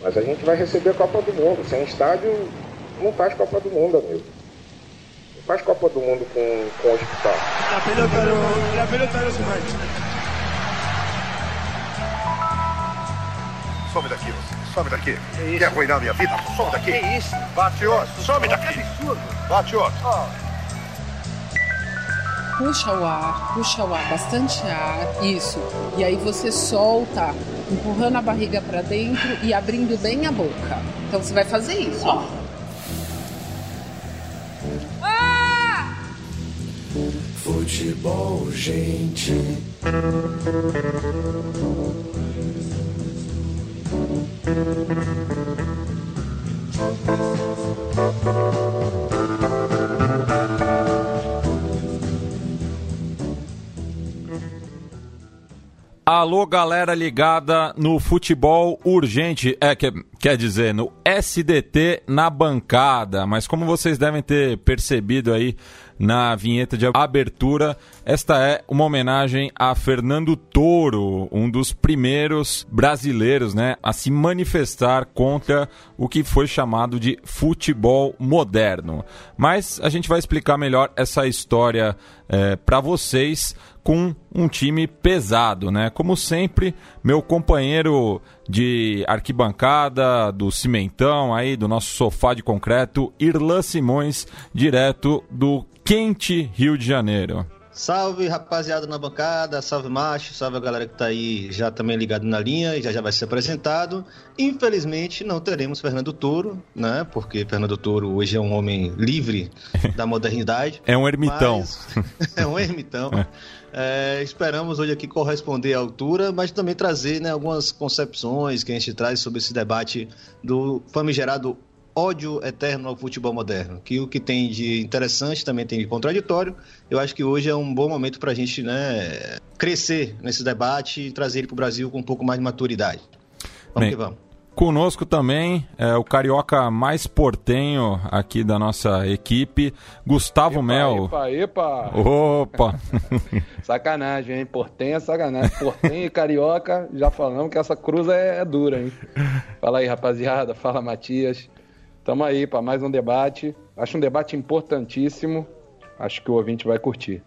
Mas a gente vai receber a Copa do Mundo. Sem estádio, não faz Copa do Mundo, amigo. Não faz Copa do Mundo com, com hospital. La pelota no, la pelota no se Some daqui, você. Some daqui. Quer arruinar minha vida? Some daqui. Que isso? Bate outro. Some daqui. Que absurdo. Bate outro. Puxa o ar, puxa o ar, bastante ar, isso. E aí você solta, empurrando a barriga para dentro e abrindo bem a boca. Então você vai fazer isso, ó. Futebol, gente. Alô, galera ligada no futebol urgente, é que, quer dizer, no SDT na bancada. Mas como vocês devem ter percebido aí na vinheta de abertura, esta é uma homenagem a Fernando Toro, um dos primeiros brasileiros, né, a se manifestar contra o que foi chamado de futebol moderno. Mas a gente vai explicar melhor essa história é, para vocês com um time pesado, né? Como sempre, meu companheiro de arquibancada, do cimentão aí, do nosso sofá de concreto, Irlan Simões, direto do quente Rio de Janeiro. Salve rapaziada na bancada, salve macho, salve a galera que tá aí já também ligado na linha e já já vai ser apresentado. Infelizmente não teremos Fernando Toro, né? Porque Fernando Toro hoje é um homem livre da modernidade. É um ermitão. mas- é um ermitão. É, esperamos hoje aqui corresponder à altura, mas também trazer né, algumas concepções que a gente traz sobre esse debate do famigerado ódio eterno ao futebol moderno. Que o que tem de interessante também tem de contraditório. Eu acho que hoje é um bom momento para a gente né, crescer nesse debate e trazer ele para o Brasil com um pouco mais de maturidade. Vamos Bem, que vamos. Conosco também é o carioca mais portenho aqui da nossa equipe, Gustavo Mel. Epa, epa. Opa! Sacanagem, hein? Portenha é sacanagem. Portenha e carioca, já falamos que essa cruz é, é dura, hein? Fala aí, rapaziada. Fala, Matias. Tamo aí para mais um debate. Acho um debate importantíssimo. Acho que o ouvinte vai curtir.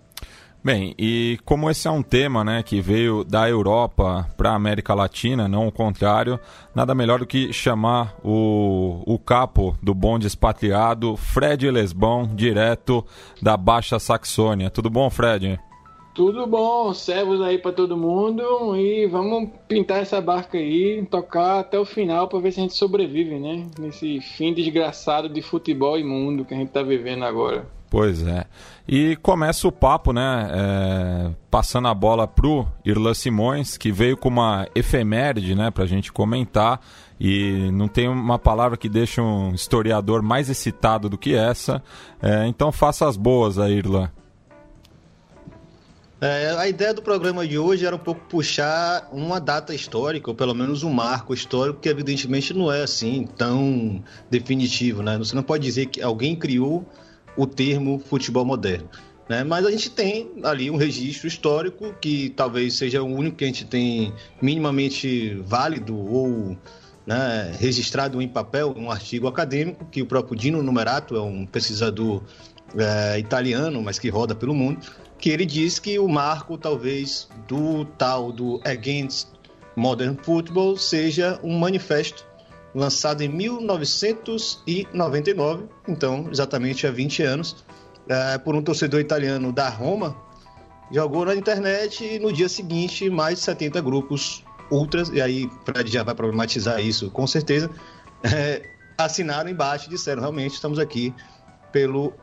Bem, e como esse é um tema né, que veio da Europa para a América Latina, não o contrário, nada melhor do que chamar o, o capo do bonde expatriado, Fred Lesbão, direto da Baixa Saxônia. Tudo bom, Fred? Tudo bom, servos aí pra todo mundo e vamos pintar essa barca aí, tocar até o final pra ver se a gente sobrevive, né? Nesse fim desgraçado de futebol imundo que a gente tá vivendo agora. Pois é. E começa o papo, né? é, passando a bola pro Irlan Simões, que veio com uma efeméride, né, pra gente comentar. E não tem uma palavra que deixa um historiador mais excitado do que essa. É, então faça as boas aí, Irlan. É, a ideia do programa de hoje era um pouco puxar uma data histórica, ou pelo menos um marco histórico, que evidentemente não é assim tão definitivo, né? Você não pode dizer que alguém criou o termo futebol moderno. Né? Mas a gente tem ali um registro histórico que talvez seja o único que a gente tem minimamente válido ou né, registrado em papel, um artigo acadêmico, que o próprio Dino Numerato é um pesquisador é, italiano, mas que roda pelo mundo, que ele diz que o marco talvez do tal do Against Modern Football seja um manifesto lançado em 1999, então exatamente há 20 anos, é, por um torcedor italiano da Roma, jogou na internet e no dia seguinte mais de 70 grupos ultras, e aí Fred já vai problematizar isso com certeza, é, assinaram embaixo e disseram realmente estamos aqui pelo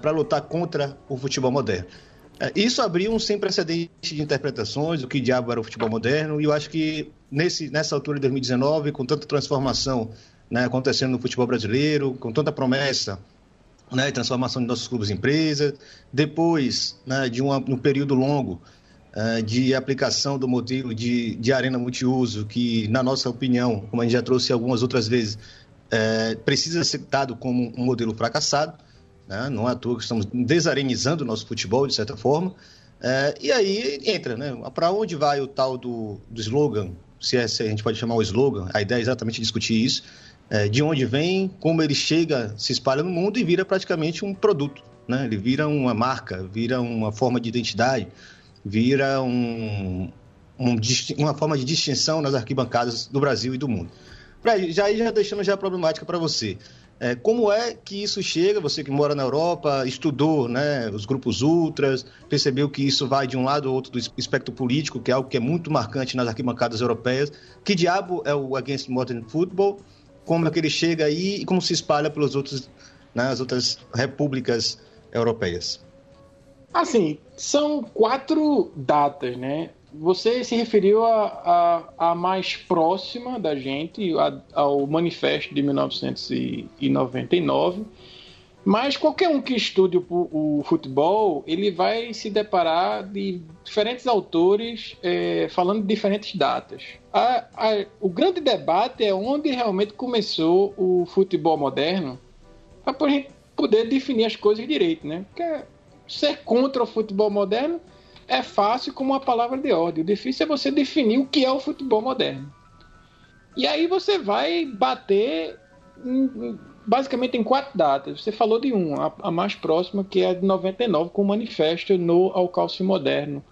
para lutar contra o futebol moderno. É, isso abriu um sem precedente de interpretações do que diabo era o futebol moderno, e eu acho que nesse, nessa altura de 2019, com tanta transformação né, acontecendo no futebol brasileiro, com tanta promessa né, transformação de nossos clubes em empresas, depois né, de uma, um período longo uh, de aplicação do modelo de, de arena multiuso, que, na nossa opinião, como a gente já trouxe algumas outras vezes, uh, precisa ser dado como um modelo fracassado, né? não é à toa que estamos desarenizando o nosso futebol, de certa forma. É, e aí entra, né? Para onde vai o tal do, do slogan? Se, é, se, a gente pode chamar o slogan, a ideia é exatamente discutir isso. É, de onde vem, como ele chega, se espalha no mundo e vira praticamente um produto. Né? Ele vira uma marca, vira uma forma de identidade, vira um, um, uma forma de distinção nas arquibancadas do Brasil e do mundo. Já, já deixando já a problemática para você. É, como é que isso chega? Você que mora na Europa, estudou né, os grupos ultras, percebeu que isso vai de um lado ou outro do espectro político, que é algo que é muito marcante nas arquibancadas europeias. Que diabo é o Against Modern Football? Como é que ele chega aí e como se espalha pelas outras, né, outras repúblicas europeias? Assim, são quatro datas, né? Você se referiu a, a, a mais próxima da gente, a, ao manifesto de 1999, mas qualquer um que estude o, o futebol, ele vai se deparar de diferentes autores é, falando de diferentes datas. A, a, o grande debate é onde realmente começou o futebol moderno, para a gente poder definir as coisas direito, né? Porque ser contra o futebol moderno é fácil como uma palavra de ordem. O difícil é você definir o que é o futebol moderno. E aí você vai bater em, basicamente em quatro datas. Você falou de um, a, mais próxima, que é a de 99, com o manifesto no Alcalce Moderno,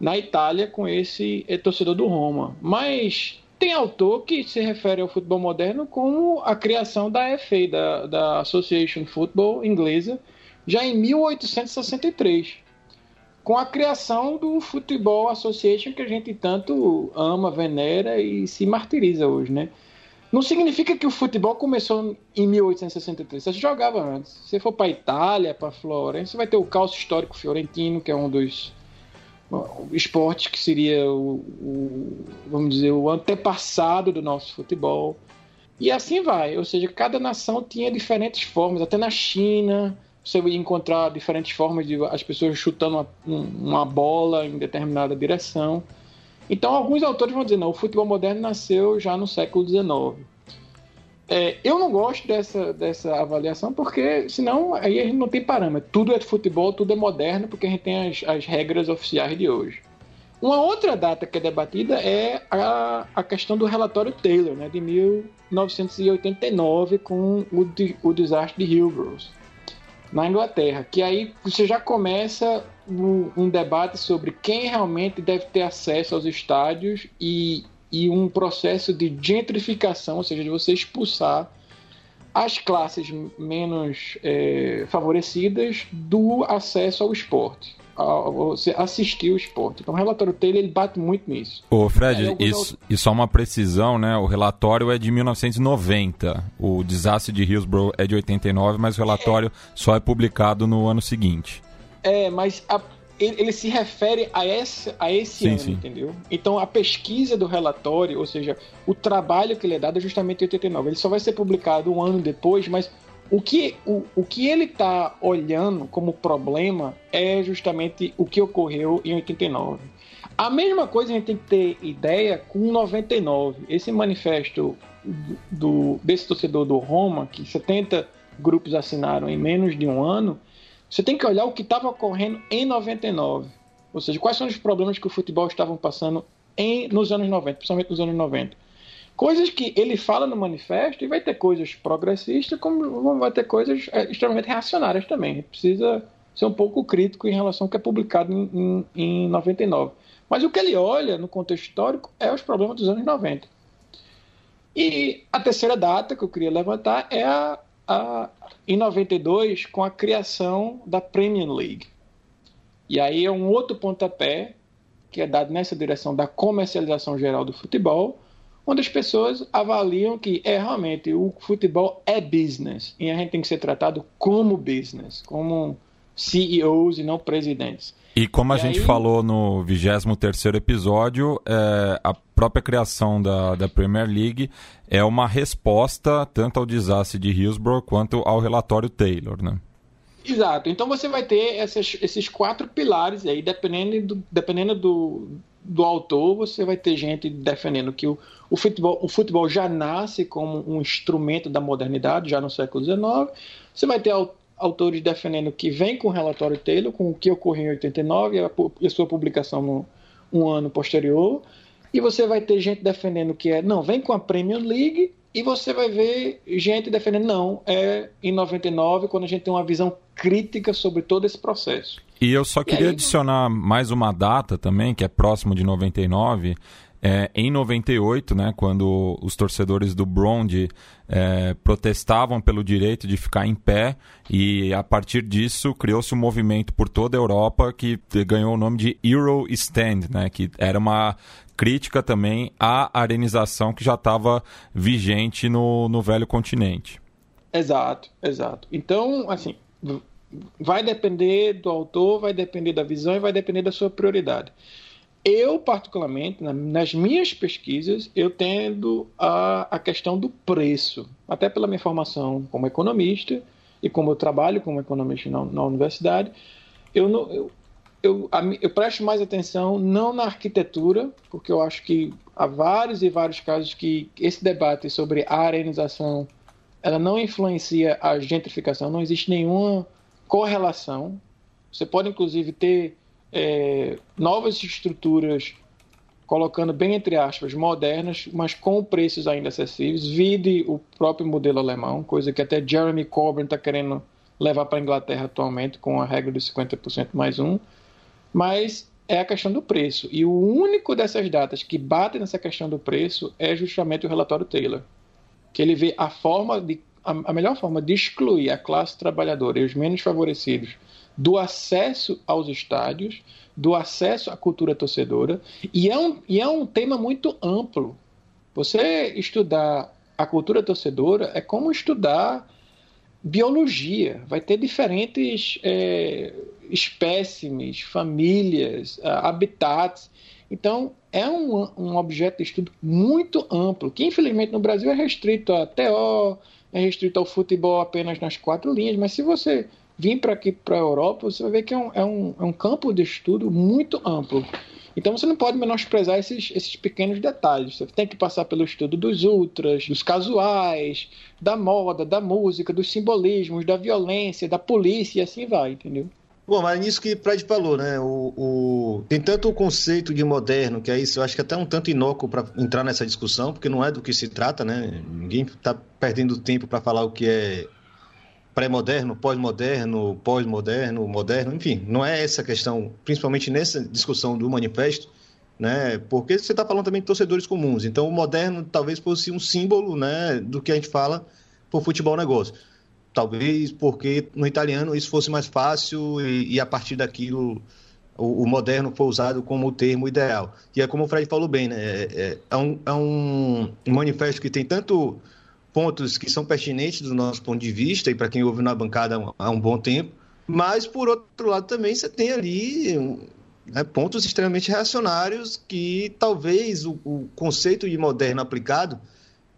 na Itália, com esse torcedor do Roma. Mas tem autor que se refere ao futebol moderno como a criação da FA, da, da Association Football inglesa, já em 1863 com a criação do Futebol Association que a gente tanto ama, venera e se martiriza hoje, né? Não significa que o futebol começou em 1863. Você jogava antes. Se você for para Itália, para Florença, vai ter o calço histórico fiorentino, que é um dos esportes que seria o, o, vamos dizer, o antepassado do nosso futebol. E assim vai. Ou seja, cada nação tinha diferentes formas. Até na China, você ia encontrar diferentes formas de as pessoas chutando uma, uma bola em determinada direção. Então, alguns autores vão dizer, não, o futebol moderno nasceu já no século XIX. É, eu não gosto dessa, dessa avaliação porque, senão, aí a gente não tem parâmetro. Tudo é futebol, tudo é moderno, porque a gente tem as, as regras oficiais de hoje. Uma outra data que é debatida é a, a questão do relatório Taylor, né, de 1989, com o, o desastre de Hillsborough na Inglaterra, que aí você já começa um, um, debate sobre quem realmente deve ter acesso aos estádios e, e um processo de gentrificação, ou seja, de você expulsar as classes menos é, favorecidas do acesso ao esporte você assistir o esporte. Então o relatório Taylor ele bate muito nisso. Ô Fred, isso, e só uma precisão, né? O relatório é de 1990. O desastre de Hillsborough é de 89, mas o relatório é. só é publicado no ano seguinte. É, mas a, ele, ele, se refere a esse, a esse sim, ano, sim. entendeu? Então a pesquisa do relatório, ou seja, o trabalho que ele é dado é justamente em 89. Ele só vai ser publicado um ano depois, mas o que, o, o que ele está olhando como problema é justamente o que ocorreu em 89. A mesma coisa a gente tem que ter ideia com 99. Esse manifesto do, desse torcedor do Roma, que 70 grupos assinaram em menos de um ano, você tem que olhar o que estava ocorrendo em 99. Ou seja, quais são os problemas que o futebol estava passando em, nos anos 90, principalmente nos anos 90. Coisas que ele fala no manifesto e vai ter coisas progressistas, como vai ter coisas é, extremamente reacionárias também. Gente precisa ser um pouco crítico em relação ao que é publicado em, em, em 99. Mas o que ele olha no contexto histórico é os problemas dos anos 90. E a terceira data que eu queria levantar é a, a, em 92, com a criação da Premier League. E aí é um outro pontapé que é dado nessa direção da comercialização geral do futebol, onde as pessoas avaliam que é realmente o futebol é business e a gente tem que ser tratado como business, como CEOs e não presidentes. E como a E gente aí- falou no 23º episódio, é, a própria criação da, da Premier League é uma resposta tanto ao desastre de Hillsborough quanto ao relatório Taylor, né? Exato. Então você vai ter essas- esses quatro pilares aí, dependendo do, dependendo do, do autor, você vai ter gente defendendo que o, o, futebol, o futebol já nasce como um instrumento da modernidade, já no século XIX. Você vai ter au- autores defendendo que vem com o relatório Taylor, com o que ocorreu em 89 e a, e a sua publicação no um ano posterior. E você vai ter gente defendendo que é, não, vem com a Premier League, e você vai ver gente defendendo, não, é em 99, quando a gente tem uma visão crítica sobre todo esse processo. E eu só queria aí- adicionar mais uma data também, que é próximo de 99. É, em 98, né, quando os torcedores do Brond é, protestavam pelo direito de ficar em pé, e a partir disso criou-se um movimento por toda a Europa que ganhou o nome de Euro Stand, né, que era uma crítica também à arenização que já estava vigente no, no velho continente. Exato, exato. Então, assim, vai depender do autor, vai depender da visão e vai depender da sua prioridade. Eu, particularmente, na- nas minhas pesquisas, eu tendo a, a questão do preço, até pela minha formação como economista e como eu trabalho como economista na, na universidade, eu, não, eu, eu, a eu presto mais atenção não na arquitetura, porque eu acho que há vários e vários casos que esse debate sobre a arenização ela não influencia a gentrificação, não existe nenhuma correlação. Você pode, inclusive, ter é, novas estruturas, colocando bem entre aspas, modernas, mas com preços ainda acessíveis. Vide o próprio modelo alemão, coisa que até Jeremy Corbyn está querendo levar para a Inglaterra atualmente, com a regra dos 50% mais um. Mas é a questão do preço. E o único dessas datas que bate nessa questão do preço é justamente o relatório Taylor que ele vê a forma de a, a melhor forma de excluir a classe trabalhadora e os menos favorecidos do acesso aos estádios, do acesso à cultura torcedora, e é um, e é um tema muito amplo. Você estudar a cultura torcedora é como estudar biologia. Vai ter diferentes é, espécimes, famílias, habitats. Então, é um, um objeto de estudo muito amplo, que infelizmente no Brasil é restrito a TO, é restrito ao futebol apenas nas quatro linhas, mas se você vir para aqui, para a Europa, você vai ver que é um, é, um, é um campo de estudo muito amplo. Então você não pode menosprezar esses, esses pequenos detalhes. Você tem que passar pelo estudo dos ultras, dos casuais, da moda, da música, dos simbolismos, da violência, da polícia e assim vai, entendeu? Bom, mas nisso que Fred falou, né? O, o- Tem tanto o conceito de moderno, que é isso, eu acho que é até um tanto inócuo para entrar nessa discussão, porque não é do que se trata, né? Ninguém está perdendo tempo para falar o que é pré-moderno, pós-moderno, pós-moderno, moderno, enfim, não é essa a questão, principalmente nessa discussão do manifesto, né? Porque você está falando também de torcedores comuns, então o moderno talvez fosse um símbolo, né, do que a gente fala por futebol negócio. Talvez porque no italiano isso fosse mais fácil e, e a partir daquilo o, o moderno foi usado como o termo ideal. E é como o Fred falou bem, né? É, é- é um, é um manifesto que tem tanto pontos que são pertinentes do nosso ponto de vista e para quem ouve na bancada há um- bom tempo, mas por outro lado também você tem ali né, pontos extremamente reacionários que talvez o, o conceito de moderno aplicado,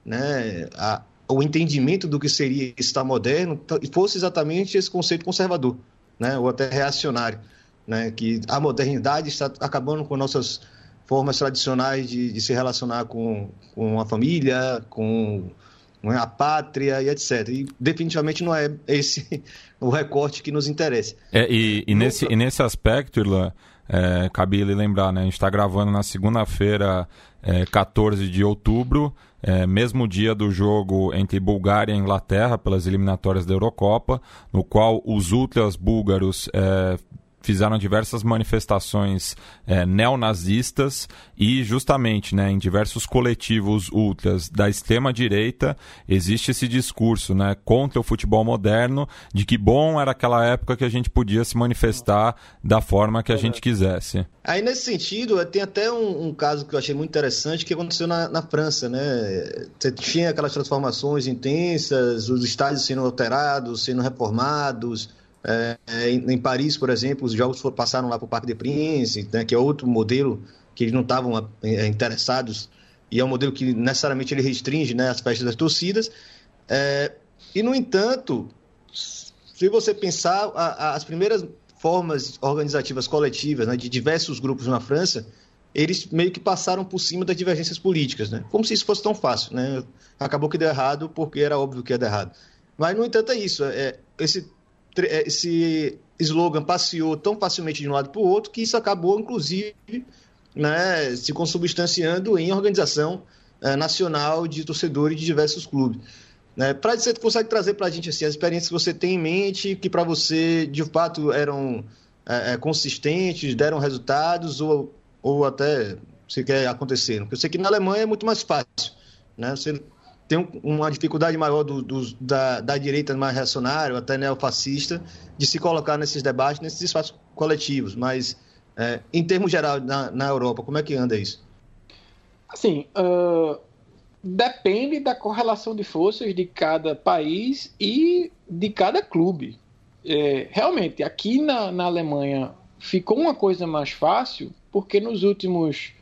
né, a- o entendimento do que seria estar moderno fosse exatamente esse conceito conservador, né, ou até reacionário, né, que a modernidade está acabando com nossas formas tradicionais de, de se relacionar com, com a família, com a pátria e etc. E definitivamente não é esse o recorte que nos interessa. É, e, e nesse, e nesse aspecto, Irlan, é, cabe lembrar, né? A gente está gravando na segunda-feira, é, 14 de outubro, é, mesmo dia do jogo entre Bulgária e Inglaterra pelas eliminatórias da Eurocopa, no qual os ultras búlgaros é, fizeram diversas manifestações é, neonazistas e justamente né, em diversos coletivos ultras da extrema direita existe esse discurso né, contra o futebol moderno de que bom era aquela época que a gente podia se manifestar da forma que a gente quisesse. Aí, nesse sentido, tem até um, um caso que eu achei muito interessante que aconteceu na, na França, né? Você tinha aquelas transformações intensas, os estádios sendo alterados, sendo reformados, É, em, em, Paris, por exemplo, os jogos foram, passaram lá para o Parque de Prince, né, que é outro modelo que eles não estavam é, interessados e é um modelo que necessariamente ele restringe né, as festas das torcidas. É, e, no entanto, se você pensar, a, a, as primeiras formas organizativas coletivas né, de diversos grupos na França, eles meio que passaram por cima das divergências políticas, né? Como se isso fosse tão fácil, né? Acabou que deu errado porque era óbvio que ia dar errado. Mas, no entanto, é isso. É, esse, é, esse slogan passeou tão facilmente de um lado para o outro que isso acabou, inclusive, né, se consubstanciando em organização é, nacional de torcedores de diversos clubes. Né? Para você consegue trazer para a gente assim, as experiências que você tem em mente, que para você de fato eram é, consistentes, deram resultados ou, ou até sequer aconteceram. Porque eu sei que na Alemanha é muito mais fácil. Né? Você tem uma dificuldade maior do, do, da, da direita mais reacionária, até neofascista, de se colocar nesses debates, nesses espaços coletivos. Mas, é, em termos geral, na, na Europa, como é que anda isso? Assim, uh, depende da correlação de forças de cada país e de cada clube. É, realmente, aqui na, na Alemanha ficou uma coisa mais fácil, porque nos últimos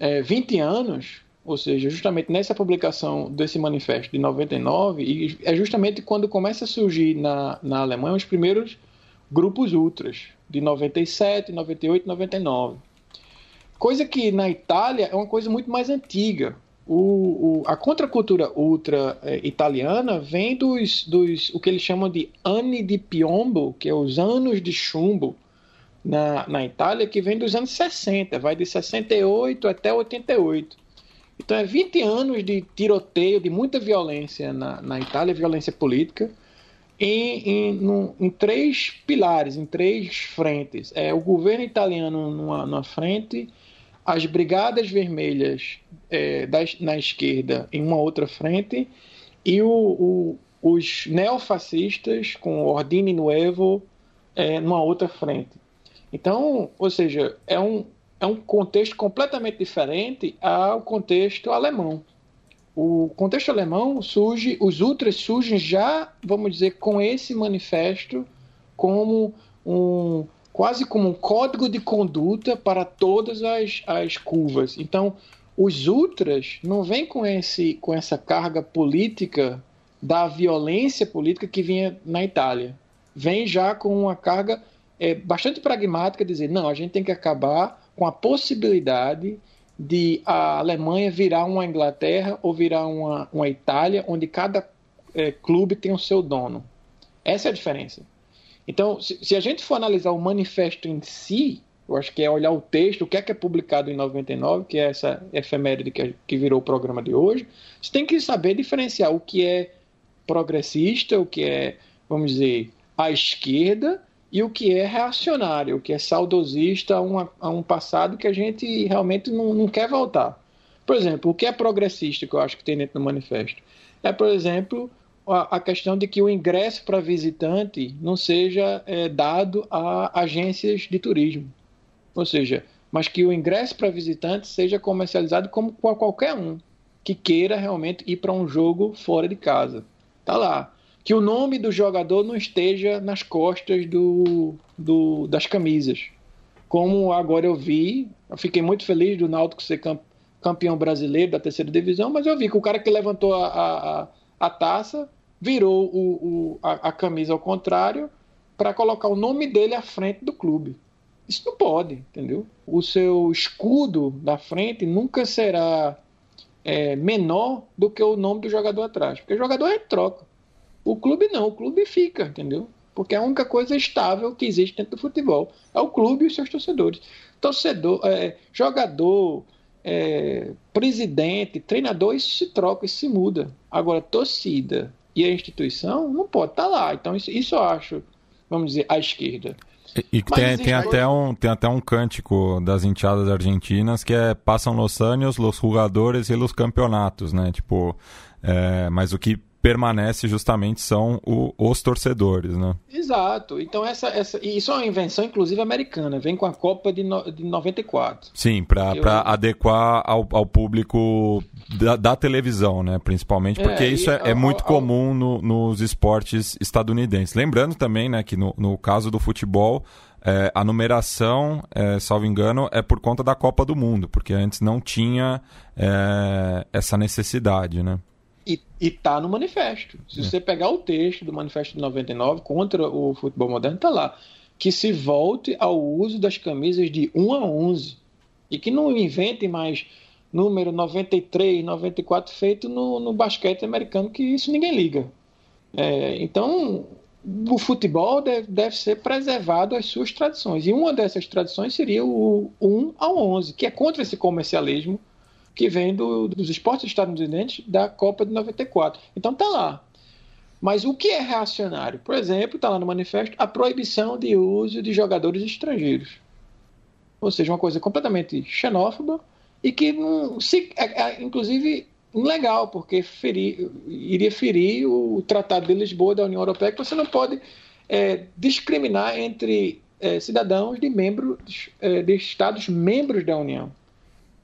é, 20 anos, ou seja, justamente nessa publicação desse manifesto de 99, e é justamente quando começa a surgir na, na Alemanha os primeiros grupos ultras, de 97, 98, 99. Coisa que na Itália é uma coisa muito mais antiga o, o, a contracultura ultra é, italiana vem dos, dos o que eles chamam de anni di piombo, que é os anos de chumbo na, na Itália, que vem dos anos 60, vai de 68 até 88. Então é 20 anos de tiroteio, de muita violência na, na Itália, violência política, em, em, num, em, três pilares, em três frentes. É o governo italiano numa, numa frente, as Brigadas Vermelhas é, da, na esquerda em uma outra frente e o, o, os neofascistas com Ordine Nuevo é, numa outra frente. Então, ou seja, é um, é um contexto completamente diferente ao contexto alemão. O contexto alemão surge, os ultras surgem já, vamos dizer, com esse manifesto como um, quase como um código de conduta para todas as, as curvas. Então, os ultras não vêm com, esse, com essa carga política da violência política que vinha na Itália. Vem já com uma carga é, bastante pragmática, dizer, não, a gente tem que acabar com a possibilidade de a Alemanha virar uma Inglaterra ou virar uma, uma Itália, onde cada é, clube tem o seu dono. Essa é a diferença. Então, se, se, a gente for analisar o manifesto em si, eu acho que é olhar o texto, o que é que é publicado em 99, que é essa efeméride que, que virou o programa de hoje, você tem que saber diferenciar o que é progressista, o que é, vamos dizer, à esquerda e o que é reacionário, o que é saudosista a, uma, a um passado que a gente realmente não, não quer voltar. Por exemplo, o que é progressista, que eu acho que tem dentro do manifesto? É, por exemplo, a, questão de que o ingresso para visitante não seja é, dado a agências de turismo. Ou seja, mas que o ingresso para visitante seja comercializado como qualquer um que queira realmente ir para um jogo fora de casa. Tá lá. Que o nome do jogador não esteja nas costas do, do das camisas. Como agora eu vi, eu fiquei muito feliz do Náutico ser campeão brasileiro da terceira divisão, mas eu vi que o cara que levantou a, a a taça, virou o, o, a, a camisa ao contrário para colocar o nome dele à frente do clube. Isso não pode, entendeu? O seu escudo da frente nunca será é, menor do que o nome do jogador atrás, porque o jogador é troca. O clube não, o clube fica, entendeu? Porque é a única coisa estável que existe dentro do futebol é o clube e os seus torcedores. Torcedor, é, jogador, é, presidente, treinador, isso se troca, isso se muda. Agora, torcida e a instituição não pode estar tá lá. Então, isso, isso eu acho, vamos dizer, à esquerda. E, tem, tem, até um, tem até um cântico das enteadas argentinas que é passam los anos, los jogadores e los campeonatos, né? Tipo, é, mas o que permanece justamente são o, os torcedores, né? Exato. Então essa, essa isso é uma invenção inclusive americana, vem com a Copa de, no, de 94. Sim, para Eu... adequar ao, ao público da, da, televisão, né? Principalmente porque é, isso é, é, muito comum no, nos esportes estadunidenses. Lembrando também, né, que no, no caso do futebol é, a numeração, é, salvo engano, é por conta da Copa do Mundo, porque antes não tinha é, essa necessidade, né? E, e tá no manifesto. Se é. você pegar o texto do manifesto de 99 contra o futebol moderno, tá lá. Que se volte ao uso das camisas de 1 a 11. E que não invente mais número 93, 94 feito no, no basquete americano, que isso ninguém liga. É, então, o futebol deve, deve, ser preservado as suas tradições. E uma dessas tradições seria o 1 ao 11, que é contra esse comercialismo que vem do, dos esportes estadunidenses da Copa de 94. Então tá lá. Mas o que é reacionário? Por exemplo, está lá no manifesto a proibição de uso de jogadores estrangeiros. Ou seja, uma coisa completamente xenófoba e que, não, se, é, é, inclusive, ilegal, porque ferir, iria ferir o Tratado de Lisboa da União Europeia, que você não pode é, discriminar entre é, cidadãos de membros é, de Estados membros da União.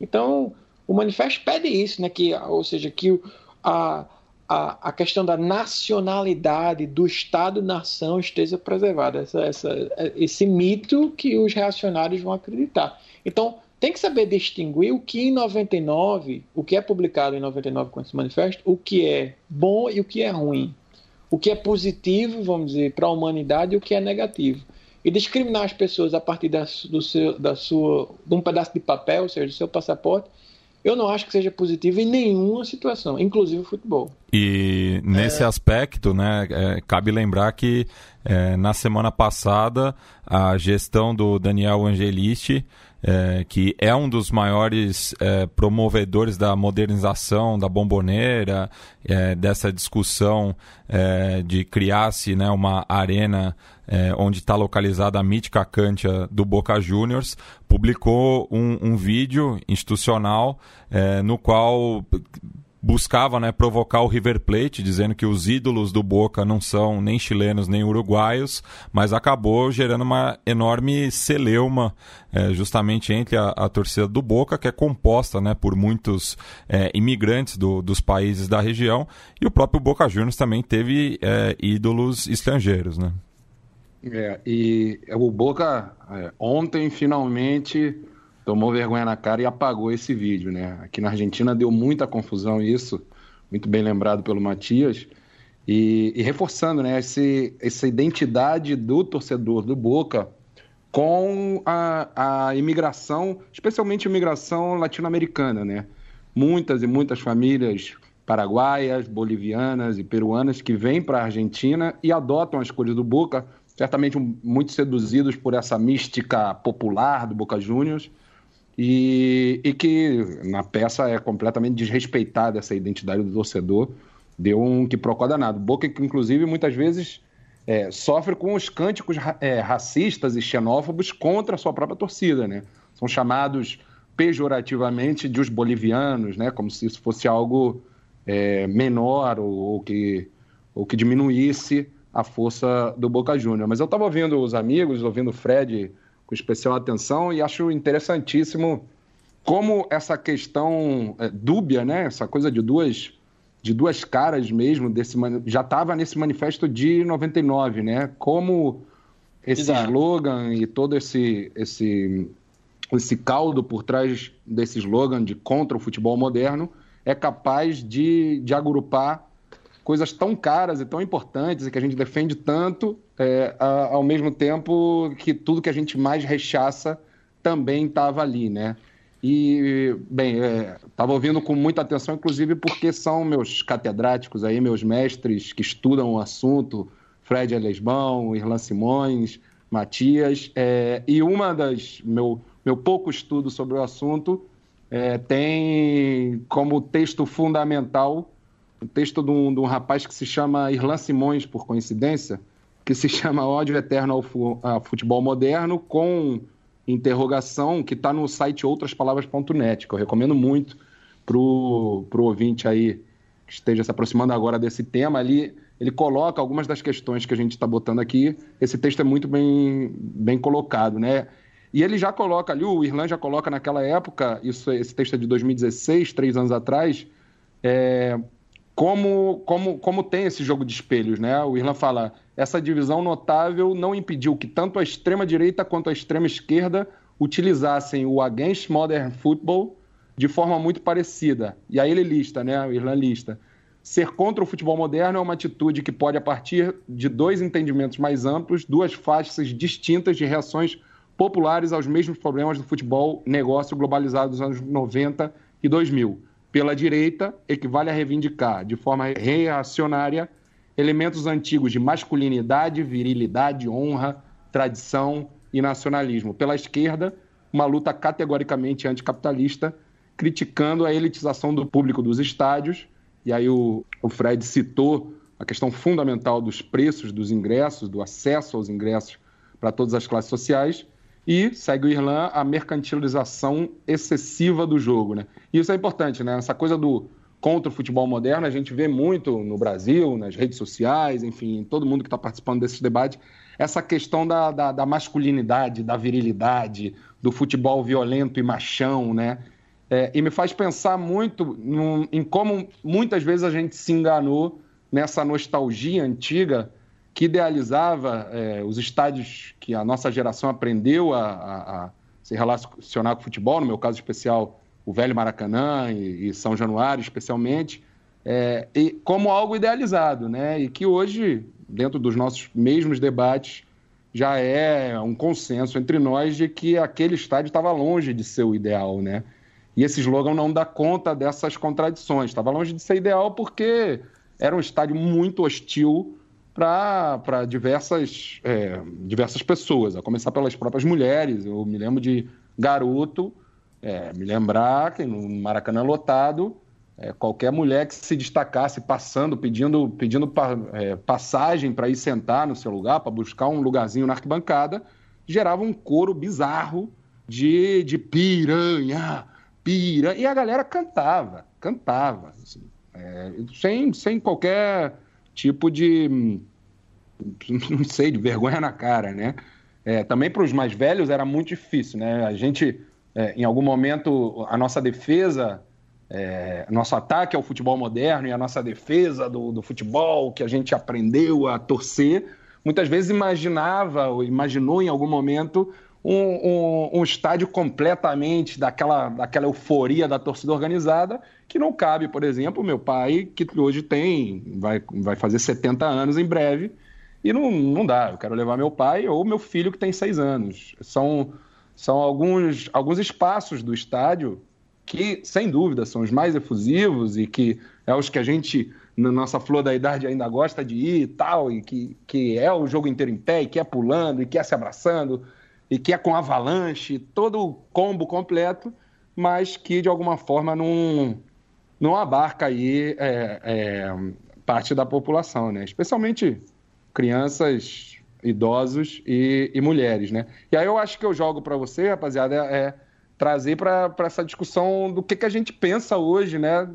Então, o manifesto pede isso, né, que, ou seja, que a, a, a questão da nacionalidade do Estado-nação esteja preservada, essa, essa, esse mito que os reacionários vão acreditar. Então, tem que saber distinguir o que em 99, o que é publicado em 99 com esse manifesto, o que é bom e o que é ruim. O que é positivo, vamos dizer, para a humanidade e o que é negativo. E discriminar as pessoas a partir da, do seu, da sua, de um pedaço de papel, ou seja, do seu passaporte, eu não acho que seja positivo em nenhuma situação, inclusive o futebol. E nesse é... aspecto, né, é, cabe lembrar que é, na semana passada a gestão do Daniel Angelisti é, que é um dos maiores é, promovedores da modernização da bomboneira, é, dessa discussão é, de criar-se né, uma arena é, onde está localizada a mítica cancha do Boca Juniors, publicou um, um vídeo institucional é, no qual buscava né, provocar o River Plate, dizendo que os ídolos do Boca não são nem chilenos nem uruguaios, mas acabou gerando uma enorme celeuma é, justamente entre a, a, torcida do Boca, que é composta né, por muitos é, imigrantes do, dos países da região, e o próprio Boca Juniors também teve é, ídolos estrangeiros. Né? É, e o Boca é, ontem finalmente tomou vergonha na cara e apagou esse vídeo, né? Aqui na Argentina deu muita confusão isso, muito bem lembrado pelo Matias, e, e reforçando, né, esse, essa identidade do torcedor do Boca com a, a imigração, especialmente a imigração latino-americana, né? Muitas e muitas famílias paraguaias, bolivianas e peruanas que vêm para a Argentina e adotam as cores do Boca, certamente muito seduzidos por essa mística popular do Boca Juniors e, e que na peça é completamente desrespeitada essa identidade do torcedor. Deu um que procura danado. Boca, que inclusive muitas vezes é, sofre com os cânticos é, racistas e xenófobos contra a sua própria torcida, né? São chamados pejorativamente de os bolivianos, né? Como se isso fosse algo é, menor ou, ou, que, ou que diminuísse a força do Boca Júnior. Mas eu estava ouvindo os amigos, ouvindo o Fred com especial atenção e acho interessantíssimo como essa questão é, dúbia, né? Essa coisa de duas de duas caras mesmo desse já estava nesse manifesto de 99, né? Como esse Exato. slogan e todo esse esse esse caldo por trás desse slogan de contra o futebol moderno é capaz de, de agrupar coisas tão caras e tão importantes e que a gente defende tanto, é, a, ao mesmo tempo que tudo que a gente mais rechaça também estava ali, né? E, bem, estava é, ouvindo com muita atenção, inclusive porque são meus catedráticos aí, meus mestres que estudam o assunto, Fred Alesbão, Irlan Simões, Matias, é, e uma das, meu, meu pouco estudo sobre o assunto é, tem como texto fundamental um texto de um, de um rapaz que se chama Irlan Simões, por coincidência, que se chama Ódio Eterno ao, Futebol Moderno, com interrogação, que está no site outraspalavras.net, que eu recomendo muito para o ouvinte aí que esteja se aproximando agora desse tema, ali ele coloca algumas das questões que a gente está botando aqui. Esse texto é muito bem, bem colocado, né? E ele já coloca ali, o Irlan já coloca naquela época, isso, esse texto é de 2016, três anos atrás, é, como, como, como tem esse jogo de espelhos, né? O Irlan fala, essa divisão notável não impediu que tanto a extrema-direita quanto a extrema-esquerda utilizassem o against modern football de forma muito parecida. E aí ele lista, né? O Irlan lista. Ser contra o futebol moderno é uma atitude que pode, a partir de dois entendimentos mais amplos, duas faces distintas de reações populares aos mesmos problemas do futebol negócio globalizado dos anos 90 e 2000. Pela direita, equivale a reivindicar, de forma reacionária, elementos antigos de masculinidade, virilidade, honra, tradição e nacionalismo. Pela esquerda, uma luta categoricamente anticapitalista, criticando a elitização do público dos estádios. E aí o, o Fred citou a questão fundamental dos preços dos ingressos, do acesso aos ingressos para todas as classes sociais e, segue o Irlan, a mercantilização excessiva do jogo. Né? E isso é importante, né? Essa coisa do contra o futebol moderno, a gente vê muito no Brasil, nas redes sociais, enfim, todo mundo que está participando desses debates, essa questão da, da, da, masculinidade, da virilidade, do futebol violento e machão, né? É, e me faz pensar muito em como muitas vezes a gente se enganou nessa nostalgia antiga que idealizava é, os estádios que a nossa geração aprendeu a, a, a, se relacionar com o futebol, no meu caso especial, o velho Maracanã e, e São Januário, especialmente, é, e como algo idealizado, né? E que hoje, dentro dos nossos mesmos debates, já é um consenso entre nós de que aquele estádio estava longe de ser o ideal, né? E esse slogan não dá conta dessas contradições. Estava longe de ser ideal porque era um estádio muito hostil para diversas, é, diversas pessoas, a começar pelas próprias mulheres. Eu me lembro de garoto, é, me lembrar que no Maracanã lotado, é, qualquer mulher que se destacasse passando, pedindo, pedindo pa, é, passagem para ir sentar no seu lugar, para buscar um lugarzinho na arquibancada, gerava um coro bizarro de, de piranha, piranha. E a galera cantava, cantava, assim, é, sem, sem qualquer tipo de, não sei, de vergonha na cara, né? É, também para os mais velhos era muito difícil, né? A gente, é, em algum momento, a nossa defesa, é, nosso ataque ao futebol moderno e a nossa defesa do, do futebol que a gente aprendeu a torcer, muitas vezes imaginava ou imaginou em algum momento um, um, um, estádio completamente daquela, daquela euforia da torcida organizada, que não cabe, por exemplo, meu pai, que hoje tem, vai, vai fazer 70 anos em breve, e não, não dá. Eu quero levar meu pai ou meu filho que tem 6 anos. São, são alguns, alguns espaços do estádio que, sem dúvida, são os mais efusivos e que é os que a gente, na nossa flor da idade, ainda gosta de ir e tal, e que, que é o jogo inteiro em pé, e que é pulando, e que é se abraçando e que é com avalanche, todo o combo completo, mas que de alguma forma não, não abarca aí é, é, parte da população, né? Especialmente crianças, idosos e, e, mulheres, né? E aí eu acho que eu jogo para você, rapaziada, é, é trazer para essa discussão do que, que a gente pensa hoje, né?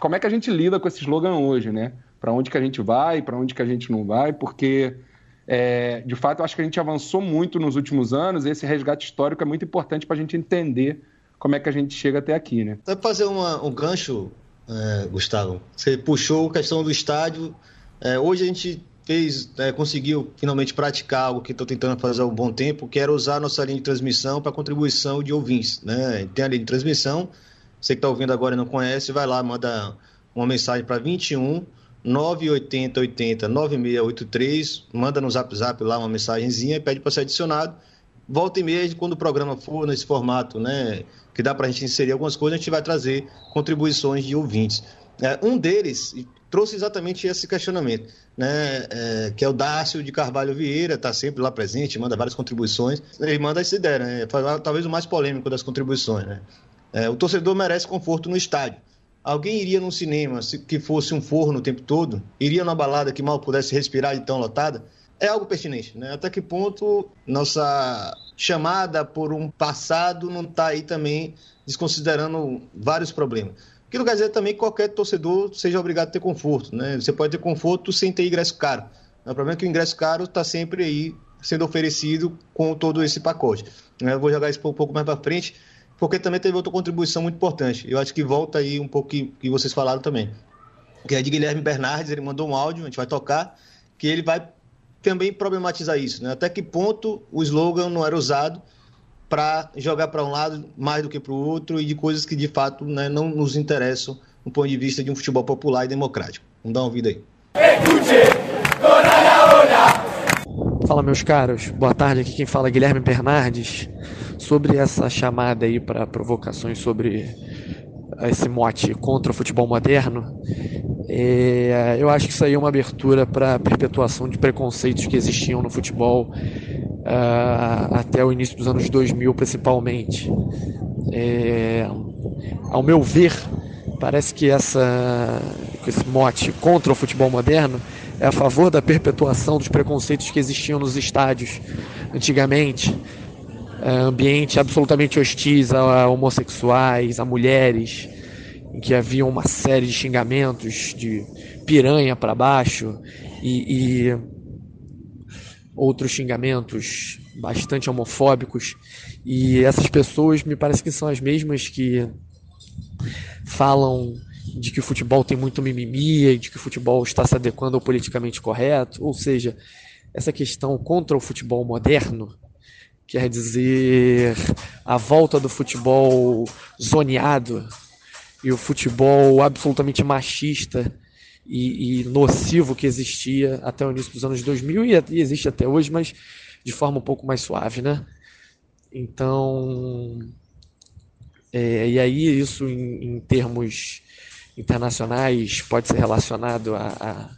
Como é que a gente lida com esse slogan hoje, né? Para onde que a gente vai, para onde que a gente não vai, porque é, de fato, eu acho que a gente avançou muito nos últimos anos e esse resgate histórico é muito importante para a gente entender como é que a gente chega até aqui, né? Para fazer uma, um gancho, é, Gustavo, você puxou a questão do estádio. É, hoje a gente fez, é, conseguiu finalmente praticar algo que estou tentando fazer há um bom tempo, que era usar a nossa linha de transmissão para contribuição de ouvintes. Né? Tem a linha de transmissão, você que está ouvindo agora e não conhece, vai lá, manda uma mensagem para 21 980 80 9683, manda no Zap Zap lá uma mensagenzinha e pede para ser adicionado. Volta e meia, quando o programa for nesse formato, né, que dá para a gente inserir algumas coisas, a gente vai trazer contribuições de ouvintes. É, um deles trouxe exatamente esse questionamento, né, é, que é o Dácio de Carvalho Vieira, está sempre lá presente, manda várias contribuições. Ele manda essa ideia, né, talvez o mais polêmico das contribuições. Né. É, o torcedor merece conforto no estádio Alguém iria num cinema que fosse um forno o tempo todo? Iria numa balada que mal pudesse respirar de tão lotada? É algo pertinente, né? Até que ponto nossa chamada por um passado não está aí também desconsiderando vários problemas. Que não quer dizer também que qualquer torcedor seja obrigado a ter conforto, né? Você pode ter conforto sem ter ingresso caro. O problema é que o ingresso caro está sempre aí sendo oferecido com todo esse pacote. Eu vou jogar isso um pouco mais para frente, porque também teve outra contribuição muito importante. Eu acho que volta aí um pouco que, que vocês falaram também. Que é de Guilherme Bernardes, ele mandou um áudio, a gente vai tocar, que ele vai também problematizar isso, né? Até que ponto o slogan não era usado para jogar para um lado mais do que para o outro e de coisas que de fato né, não nos interessam do ponto de vista de um futebol popular e democrático. Vamos dar uma vida aí. Fala meus caros, boa tarde. Aqui quem fala é Guilherme Bernardes sobre essa chamada aí para provocações sobre esse mote contra o futebol moderno. É, eu acho que isso aí é uma abertura para a perpetuação de preconceitos que existiam no futebol uh, até o início dos anos 2000, principalmente. É, ao meu ver, parece que essa, esse mote contra o futebol moderno é a favor da perpetuação dos preconceitos que existiam nos estádios antigamente. É, ambiente absolutamente hostis a homossexuais, a mulheres, em que havia uma série de xingamentos de piranha para baixo e, e outros xingamentos bastante homofóbicos. E essas pessoas me parece que são as mesmas que falam de que o futebol tem muito mimimi de que o futebol está se adequando ao politicamente correto. Ou seja, essa questão contra o futebol moderno quer dizer a volta do futebol zoneado e o futebol absolutamente machista e, e, nocivo que existia até o início dos anos 2000 e, e, existe até hoje, mas de forma um pouco mais suave, né? Então, é, e aí isso em, em, termos internacionais pode ser relacionado a, a,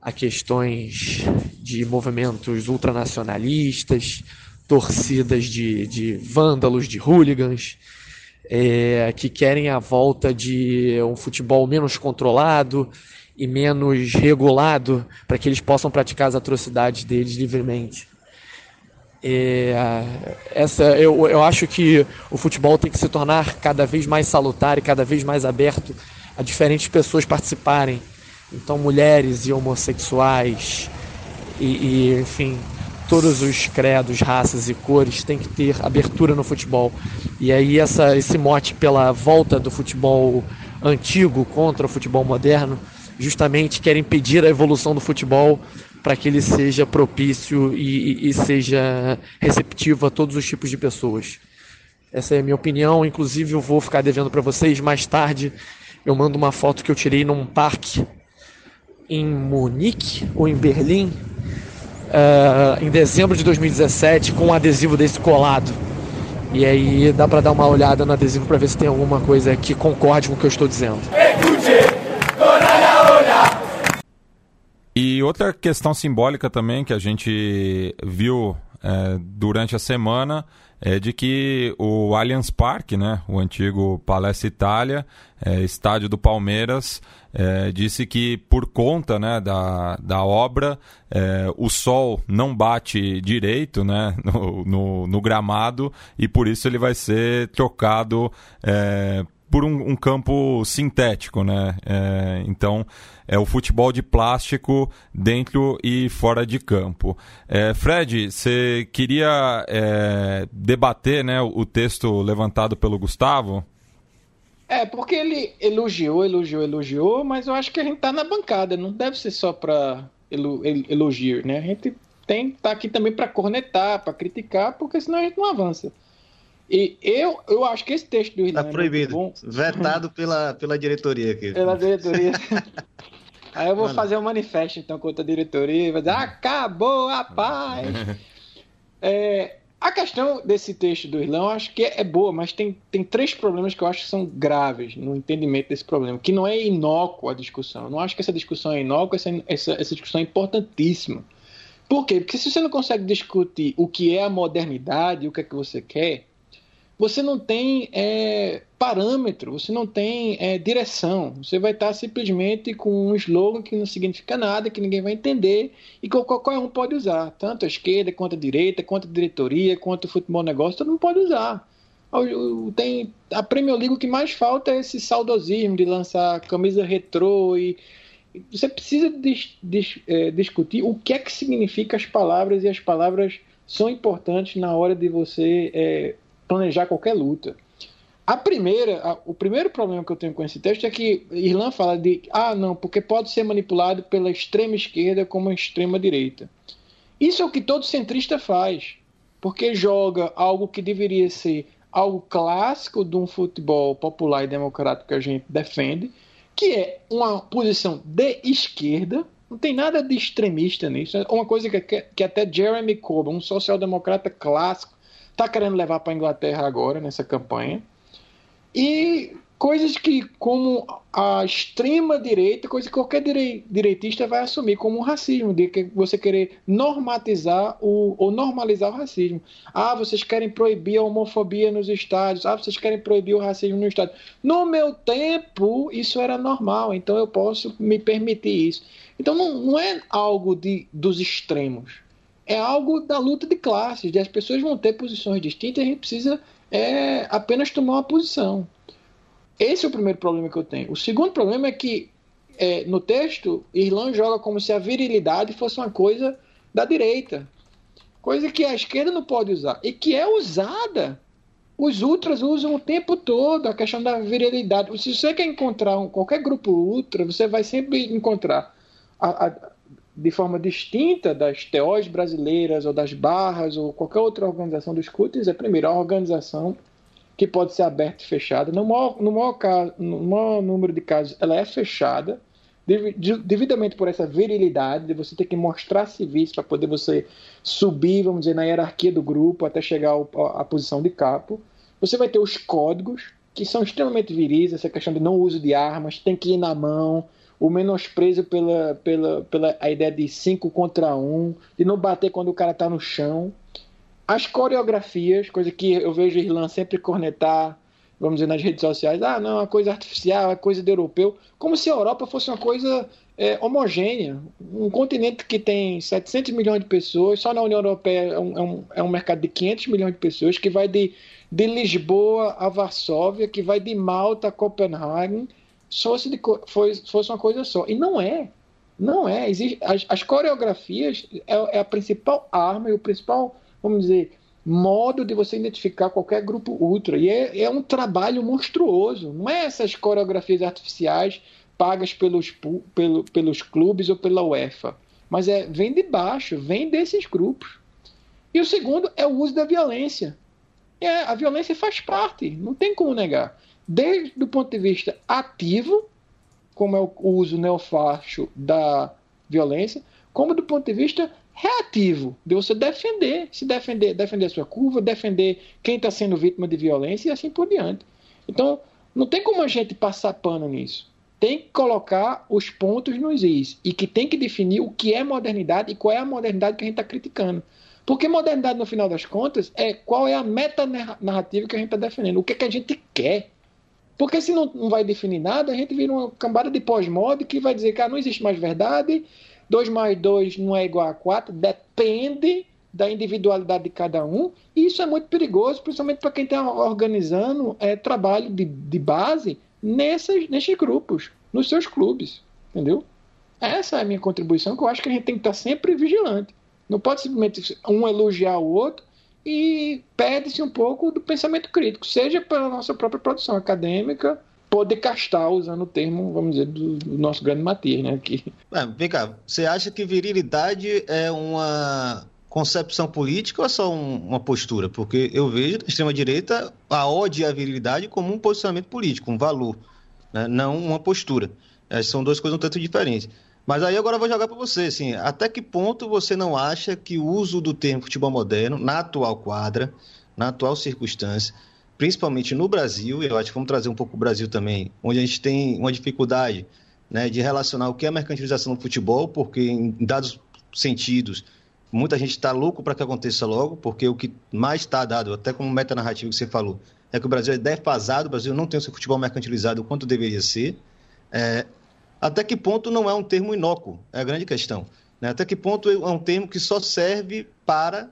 a questões de movimentos ultranacionalistas, torcidas de, de vândalos, de hooligans, é, que querem a volta de um futebol menos controlado e menos regulado para que eles possam praticar as atrocidades deles livremente. É, essa, eu, eu acho que o futebol tem que se tornar cada vez mais salutar e cada vez mais aberto a diferentes pessoas participarem. Então, mulheres e homossexuais, e, e enfim, todos os credos, raças e cores têm que ter abertura no futebol. E aí essa, esse mote pela volta do futebol antigo contra o futebol moderno, justamente quer impedir a evolução do futebol para que ele seja propício e, e, seja receptivo a todos os tipos de pessoas. Essa é a minha opinião. Inclusive, eu vou ficar devendo para vocês mais tarde. Eu mando uma foto que eu tirei num parque em Munique ou em Berlim, uh, em dezembro de 2017 com um adesivo desse colado. E aí dá para dar uma olhada no adesivo para ver se tem alguma coisa que concorde com o que eu estou dizendo. E outra questão simbólica também que a gente viu é, durante a semana é de que o Allianz Parque, né, o antigo Palestra Itália, é, estádio do Palmeiras, é, disse que por conta né, da, da obra é, o sol não bate direito né, no, no, no, gramado e por isso ele vai ser trocado é, por um, um, campo sintético, né? É, então é o futebol de plástico dentro e fora de campo. É, Fred, você queria é, debater né, o texto levantado pelo Gustavo? É, porque ele elogiou, elogiou, elogiou, mas eu acho que a gente tá na bancada, não deve ser só para elogio, né? A gente tem tá aqui também para cornetar, para criticar, porque senão a gente não avança. E eu, eu acho que esse texto do Irlanda. Tá é proibido. É Vetado pela, pela diretoria aqui. Pela diretoria. Aí eu vou Mano. fazer um manifesto então contra a diretoria e vai dizer: acabou a paz! é, a questão desse texto do Irlão, eu acho que é boa, mas tem, tem três problemas que eu acho que são graves no entendimento desse problema, que não é inócuo a discussão. Eu não acho que essa discussão é inócua, essa, essa, essa discussão é importantíssima. Por quê? Porque se você não consegue discutir o que é a modernidade, o que é que você quer, você não tem é, parâmetro, você não tem é, direção. Você vai estar simplesmente com um slogan que não significa nada, que ninguém vai entender e que qualquer um pode usar. Tanto a esquerda, quanto a direita, quanto a diretoria, quanto o futebol negócio, todo mundo pode usar. Tem a Premier League o que mais falta é esse saudosismo de lançar camisa retrô e você precisa dis, dis, é, discutir o que é que significa as palavras e as palavras são importantes na hora de você é, planejar qualquer luta. A primeira, a, o primeiro problema que eu tenho com esse texto é que Irlan fala de ah não, porque pode ser manipulado pela extrema esquerda como a extrema direita. Isso é o que todo centrista faz, porque joga algo que deveria ser algo clássico de um futebol popular e democrático que a gente defende, que é uma posição de esquerda, não tem nada de extremista nisso. É uma coisa que, que até Jeremy Corbyn, um social-democrata clássico, está querendo levar para a Inglaterra agora, nessa campanha. E coisas que, como a extrema-direita, coisa que qualquer direitista vai assumir como um racismo, de que você querer normatizar o, ou normalizar o racismo. Ah, vocês querem proibir a homofobia nos estádios. Ah, vocês querem proibir o racismo no estádio. No meu tempo, isso era normal, então eu posso me permitir isso. Então não, não é algo de, dos extremos. É algo da luta de classes, de as pessoas vão ter posições distintas e a gente precisa é, apenas tomar uma posição. Esse é o primeiro problema que eu tenho. O segundo problema é que é, no texto, Irlan joga como se a virilidade fosse uma coisa da direita. Coisa que a esquerda não pode usar. E que é usada. Os ultras usam o tempo todo a questão da virilidade. Se você quer encontrar um, qualquer grupo ultra, você vai sempre encontrar a, a, de forma distinta das TOs brasileiras ou das barras ou qualquer outra organização dos cultos, é primeiro a organização que pode ser aberta e fechada. No maior, no maior, caso, no maior número de casos, ela é fechada, devidamente por essa virilidade, de você ter que mostrar serviço para poder você subir, vamos dizer, na hierarquia do grupo até chegar à posição de capo. Você vai ter os códigos, que são extremamente viris, essa questão de não uso de armas, tem que ir na mão, o menosprezo pela, pela, pela a ideia de 5 contra 1, um, de não bater quando o cara está no chão. As coreografias, coisa que eu vejo Irlan sempre cornetar, vamos dizer, nas redes sociais, ah, não, é coisa artificial, é coisa de europeu, como se a Europa fosse uma coisa é, homogênea. Um continente que tem 700 milhões de pessoas, só na União Europeia é um, é um, é um mercado de 500 milhões de pessoas, que vai de, de Lisboa a Varsóvia, que vai de Malta a Copenhague, de, fosse, fosse uma coisa só. E não é. Não é. Existe, as, as coreografias é, é a principal arma e o principal vamos dizer, modo de você identificar qualquer grupo ultra. E é, é um trabalho monstruoso. Não é essas coreografias artificiais pagas pelos, pelo, pelos clubes ou pela UEFA. Mas é, vem de baixo, vem desses grupos. E o segundo é o uso da violência. É, a violência faz parte, não tem como negar. Desde o ponto de vista ativo, como é o uso neofacho da violência, como do ponto de vista reativo, de você defender, se defender, defender a sua curva, defender quem está sendo vítima de violência e assim por diante. Então, não tem como a gente passar pano nisso. Tem que colocar os pontos nos is e que tem que definir o que é modernidade e qual é a modernidade que a gente está criticando. Porque modernidade, no final das contas, é qual é a meta-narrativa que a gente está defendendo, o que, é que a gente quer. Porque se não, não vai definir nada, a gente vira uma cambada de pós-mod que vai dizer que ah, não existe mais verdade, 2 mais 2 não é igual a 4, depende da individualidade de cada um, e isso é muito perigoso, principalmente para quem está organizando é, trabalho de, de base nesses grupos, nos seus clubes, entendeu? Essa é a minha contribuição, que eu acho que a gente tem que estar sempre vigilante. Não pode simplesmente um elogiar o outro e perde-se um pouco do pensamento crítico, seja pela nossa própria produção acadêmica, poder castar, usando o termo, vamos dizer, do, do nosso grande Matias, né? Aqui. É, vem cá, você acha que virilidade é uma concepção política ou é só um, uma postura? Porque eu vejo na extrema-direita a ódio à virilidade como um posicionamento político, um valor, né? não uma postura. É, são duas coisas um tanto diferentes. Mas aí agora eu vou jogar para você, assim, até que ponto você não acha que o uso do termo futebol moderno, na atual quadra, na atual circunstância, principalmente no Brasil, eu acho que vamos trazer um pouco o Brasil também, onde a gente tem uma dificuldade né, de relacionar o que é a mercantilização do futebol, porque em dados sentidos, muita gente está louco para que aconteça logo, porque o que mais está dado, até como meta narrativa que você falou, é que o Brasil é defasado, o Brasil não tem o seu futebol mercantilizado quanto deveria ser. É, até que ponto não é um termo inócuo? É a grande questão. Né? Até que ponto é um termo que só serve para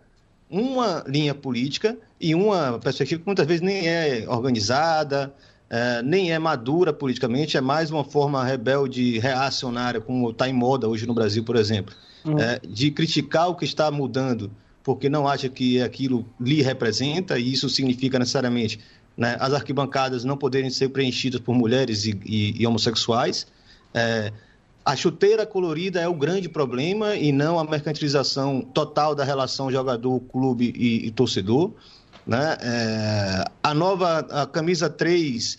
uma linha política e uma perspectiva que muitas vezes nem é organizada, é, nem é madura politicamente, é mais uma forma rebelde, reacionária, como está em moda hoje no Brasil, por exemplo, uhum. é, de criticar o que está mudando, porque não acha que aquilo lhe representa, e isso significa necessariamente né, as arquibancadas não poderem ser preenchidas por mulheres e, e, e homossexuais. É, a chuteira colorida é o grande problema e não a mercantilização total da relação jogador, clube e, e torcedor. Né? É, a nova a camisa 3,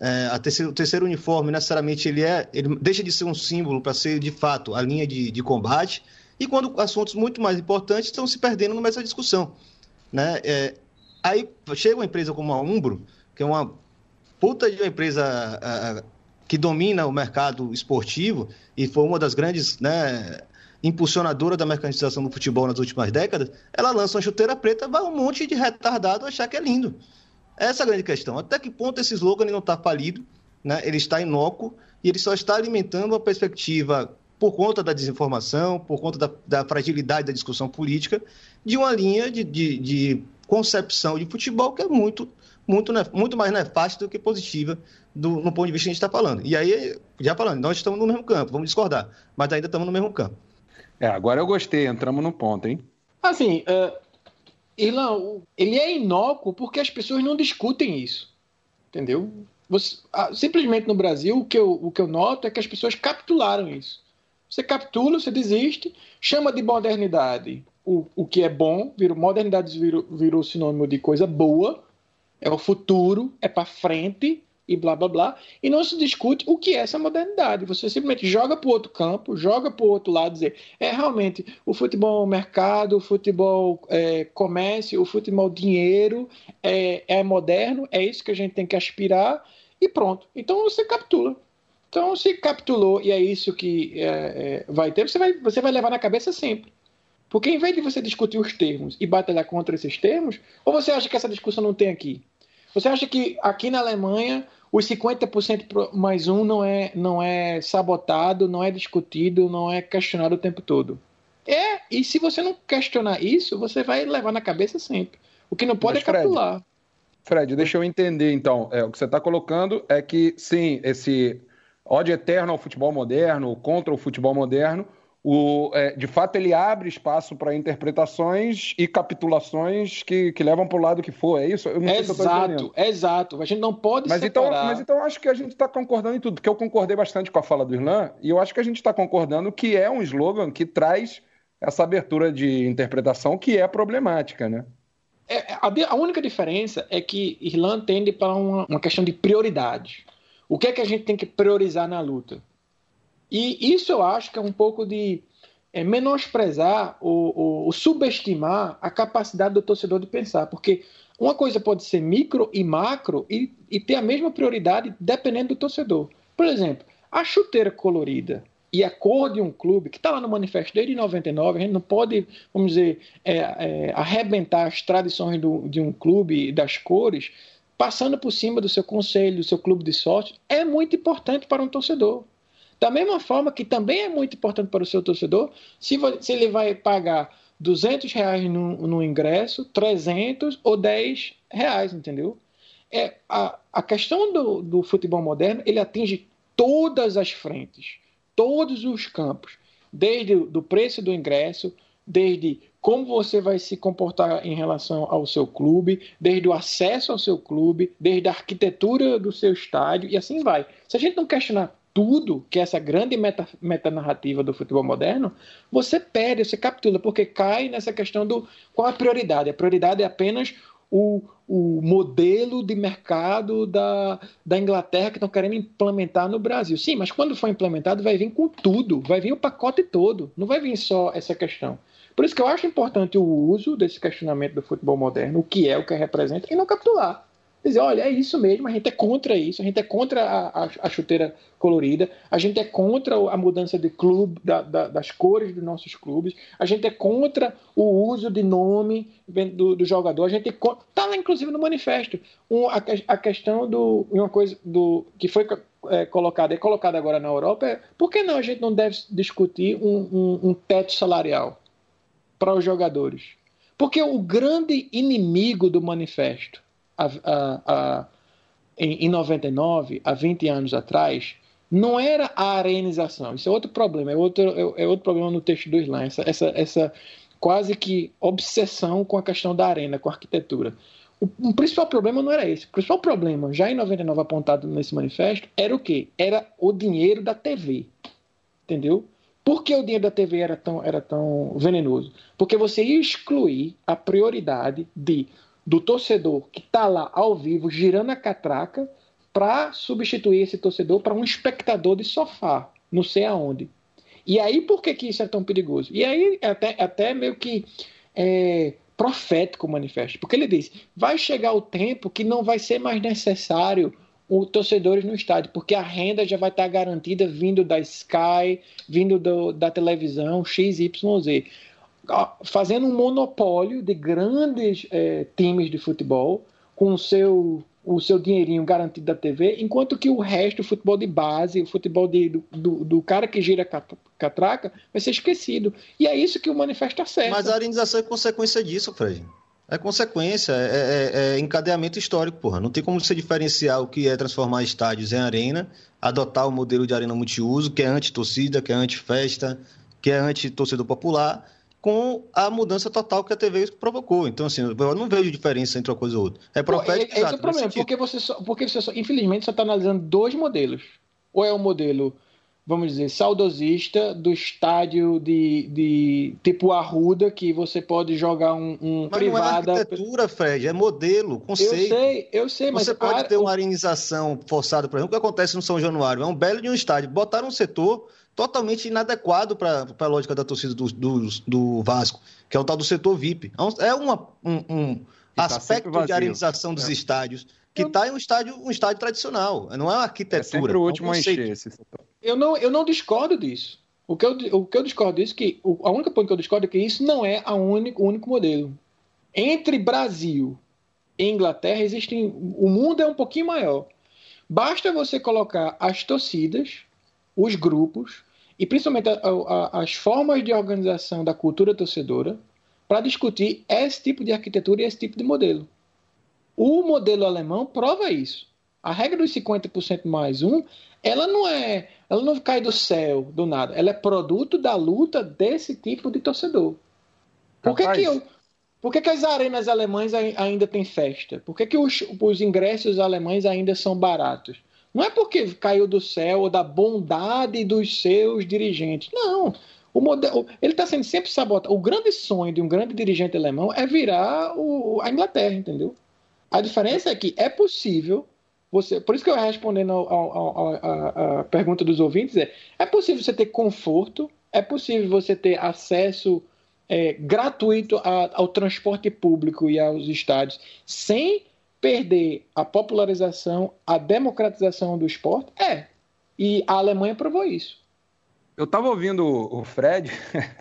é, a terceiro, o terceiro uniforme, necessariamente, ele, é, ele deixa de ser um símbolo para ser, de fato, a linha de, de combate. E quando assuntos muito mais importantes estão se perdendo nessa discussão. Né? É, aí chega uma empresa como a Umbro, que é uma puta de uma empresa a, a, que domina o mercado esportivo e foi uma das grandes né, da mercantilização do futebol nas últimas décadas, ela lança uma chuteira preta, vai um monte de retardado achar que é lindo. Essa é a grande questão. Até que ponto esse slogan não está falido, né? ele está inócuo e ele só está alimentando uma perspectiva, por conta da desinformação, por conta da, da fragilidade da discussão política, de uma linha de, de, de concepção de futebol que é muito, muito, muito mais nefasta do que positiva do, no ponto de vista que a gente está falando. E aí, já falando, nós estamos no mesmo campo, vamos discordar, mas ainda estamos no mesmo campo. É, agora eu gostei, entramos no ponto, hein? Assim, uh, Irlan, ele é inócuo porque as pessoas não discutem isso. Entendeu? Você, uh, simplesmente no Brasil, o que, eu, o que eu noto é que as pessoas capitularam isso. Você capitula, você desiste, chama de modernidade o, o que é bom, virou, modernidade virou, virou sinônimo de coisa boa, é o futuro, é para frente, e blá blá blá, e não se discute o que é essa modernidade. Você simplesmente joga para o outro campo, joga para o outro lado, dizer é realmente o futebol mercado, o futebol é, comércio, o futebol dinheiro é, é moderno, é isso que a gente tem que aspirar, e pronto. Então você capitula. Então, se capitulou e é isso que é, é, vai ter, você vai, você vai levar na cabeça sempre. Porque em vez de você discutir os termos e batalhar contra esses termos, ou você acha que essa discussão não tem aqui? Você acha que aqui na Alemanha os 50% mais um não é, não é sabotado, não é discutido, não é questionado o tempo todo. É, e se você não questionar isso, você vai levar na cabeça sempre. O que não pode Mas, é capitular. Fred, Fred, deixa eu entender então. É, o que você está colocando é que, sim, esse ódio eterno ao futebol moderno, contra o futebol moderno, o, é, de fato, ele abre espaço para interpretações e capitulações que, que levam para o lado que for. É isso? Eu não sei exato, se exato. A gente não pode mas então, separar. Então, mas então acho que a gente está concordando em tudo, porque eu concordei bastante com a fala do Irlan e eu acho que a gente está concordando que é um slogan que traz essa abertura de interpretação que é problemática, né? É, a, a, única diferença é que Irlan tende para uma, uma questão de prioridade. O que é que a gente tem que priorizar na luta? E isso eu acho que é um pouco de é, menosprezar ou, ou, ou, subestimar a capacidade do torcedor de pensar, porque uma coisa pode ser micro e macro e, e ter a mesma prioridade dependendo do torcedor. Por exemplo, a chuteira colorida e a cor de um clube, que está lá no manifesto desde 99, a gente não pode, vamos dizer, é, é, arrebentar as tradições do, de um clube das cores, passando por cima do seu conselho, do seu clube de sorte, é muito importante para um torcedor. Da mesma forma que também é muito importante para o seu torcedor, se, se ele vai pagar 200 reais no, no, ingresso, 300 ou 10 reais, entendeu? É, a, a questão do, do futebol moderno, ele atinge todas as frentes, todos os campos, desde o preço do ingresso, desde como você vai se comportar em relação ao seu clube, desde o acesso ao seu clube, desde a arquitetura do seu estádio e assim vai. Se a gente não questionar tudo, que é essa grande meta, metanarrativa do futebol moderno, você perde, você captura, porque cai nessa questão do qual a prioridade. A prioridade é apenas o, o modelo de mercado da, da Inglaterra que estão querendo implementar no Brasil. Sim, mas quando for implementado, vai vir com tudo, vai vir o pacote todo, não vai vir só essa questão. Por isso que eu acho importante o uso desse questionamento do futebol moderno, o que é, o que representa, e não capitular dizer, olha, é isso mesmo, a gente é contra isso, a gente é contra a, a, a chuteira colorida, a gente é contra a mudança de clube, da, da, das cores dos nossos clubes, a gente é contra o uso de nome do, do jogador, a gente está lá inclusive no manifesto um, a, a, questão do uma coisa do que foi é, colocada é colocada agora na Europa é por que não a gente não deve discutir um, um, um teto salarial para os jogadores? Porque o grande inimigo do manifesto a, a, a, em, em 99, há 20 anos atrás, não era a arenização. Isso é outro problema, é outro, é, é outro problema no texto do Islã, essa, essa, essa quase que obsessão com a questão da arena, com a arquitetura. O, o, principal problema não era esse. O principal problema, já em 99 apontado nesse manifesto, era o quê? Era o dinheiro da TV. Entendeu? Por que o dinheiro da TV era tão, era tão venenoso? Porque você ia excluir a prioridade de, do torcedor que está lá ao vivo, girando a catraca, para substituir esse torcedor para um espectador de sofá, não sei aonde. E aí, por que, que isso é tão perigoso? E aí, até, até meio que é, profético o manifesto, porque ele diz: vai chegar o tempo que não vai ser mais necessário os torcedores no estádio, porque a renda já vai estar garantida vindo da Sky, vindo do, da televisão, XYZ. Fazendo um monopólio de grandes é, times de futebol, com o seu o seu dinheirinho garantido da TV, enquanto que o resto, o futebol de base, o futebol de, do, do, cara que gira catraca, vai ser esquecido. E é isso que o manifesto acerta. Mas a arenização é consequência disso, Fred. É consequência, é, é, é, encadeamento histórico, porra. Não tem como você diferenciar o que é transformar estádios em arena, adotar o modelo de arena multiuso, que é anti-torcida, que é anti-festa, que é anti-torcedor popular, com a mudança total que a TV provocou. Então, assim, eu não vejo diferença entre uma coisa e outra. É profético. Esse é o problema, porque você, só, porque você só, infelizmente, só está analisando dois modelos. Ou é o modelo, vamos dizer, saudosista do estádio de, de tipo Arruda, que você pode jogar um, um mas privada. Não é arquitetura, Fred, é modelo, conceito. Eu sei, eu sei, mas. Você pode ter uma arenização forçada, por exemplo, o que acontece no São Januário. É um belo de um estádio. Botaram um setor totalmente inadequado para a lógica da torcida do, do, do, Vasco, que é o tal do setor VIP. É, é uma, um, um tá aspecto de arenização dos é. estádios que está em um estádio, um estádio tradicional. Não é uma arquitetura. É sempre o último é um a encher esse setor. Eu não, eu não discordo disso. O que eu, o que eu discordo disso é que a única coisa que eu discordo é que isso não é a único, o único modelo. Entre Brasil e Inglaterra existem. O mundo é um pouquinho maior. Basta você colocar as torcidas, os grupos, e principalmente a, a, as formas de organização da cultura torcedora para discutir esse tipo de arquitetura e esse tipo de modelo. O modelo alemão prova isso. A regra dos 50% mais um, ela não é, ela não cai do céu, do nada. Ela é produto da luta desse tipo de torcedor. Por que, que, eu, por que, que as arenas alemãs ainda têm festa? Por que, que os, os ingressos alemães ainda são baratos? Não é porque caiu do céu ou da bondade dos seus dirigentes. Não. O modelo, ele está sendo sempre sabotado. O grande sonho de um grande dirigente alemão é virar o, a Inglaterra, entendeu? A diferença é que é possível você, por isso que eu respondendo a pergunta dos ouvintes é, é possível você ter conforto, é possível você ter acesso é, gratuito a, ao transporte público e aos estádios sem perder a popularização, a democratização do esporte? É. E a Alemanha provou isso. Eu estava ouvindo o Fred,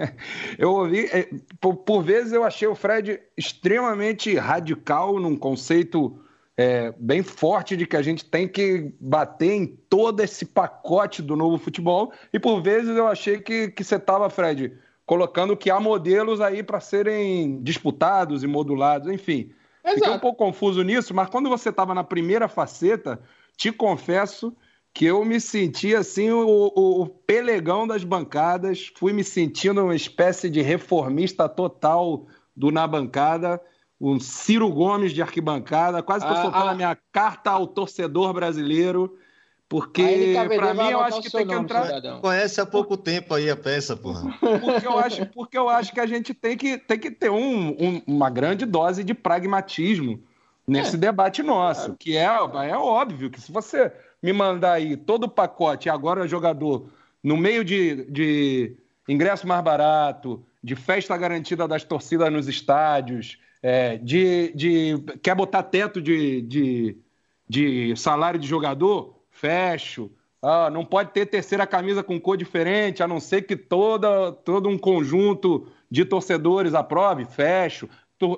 eu ouvi, é, por, por, vezes eu achei o Fred extremamente radical num conceito é, bem forte de que a gente tem que bater em todo esse pacote do novo futebol, e por vezes eu achei que, que você estava, Fred, colocando que há modelos aí para serem disputados e modulados, enfim. Exato. Fiquei um pouco confuso nisso, mas quando você estava na primeira faceta, te confesso que eu me senti assim o, o, o, pelegão das bancadas, fui me sentindo uma espécie de reformista total do na bancada, um Ciro Gomes de arquibancada, quase que eu ah, soltando ah, a minha carta ao torcedor brasileiro. Porque, para mim, eu acho que tem que entrar. Cidadão. Conhece há pouco tempo aí a peça, porra. Porque eu acho, porque eu acho que a gente tem que, tem que ter um, um, uma grande dose de pragmatismo nesse é, debate nosso. Claro. Que é, é óbvio que se você me mandar aí todo o pacote, agora jogador, no meio de, de ingresso mais barato, de festa garantida das torcidas nos estádios, é, de, de quer botar teto de, de, de salário de jogador fecho. Ah, não pode ter terceira camisa com cor diferente, a não ser que toda, todo um conjunto de torcedores aprove, fecho.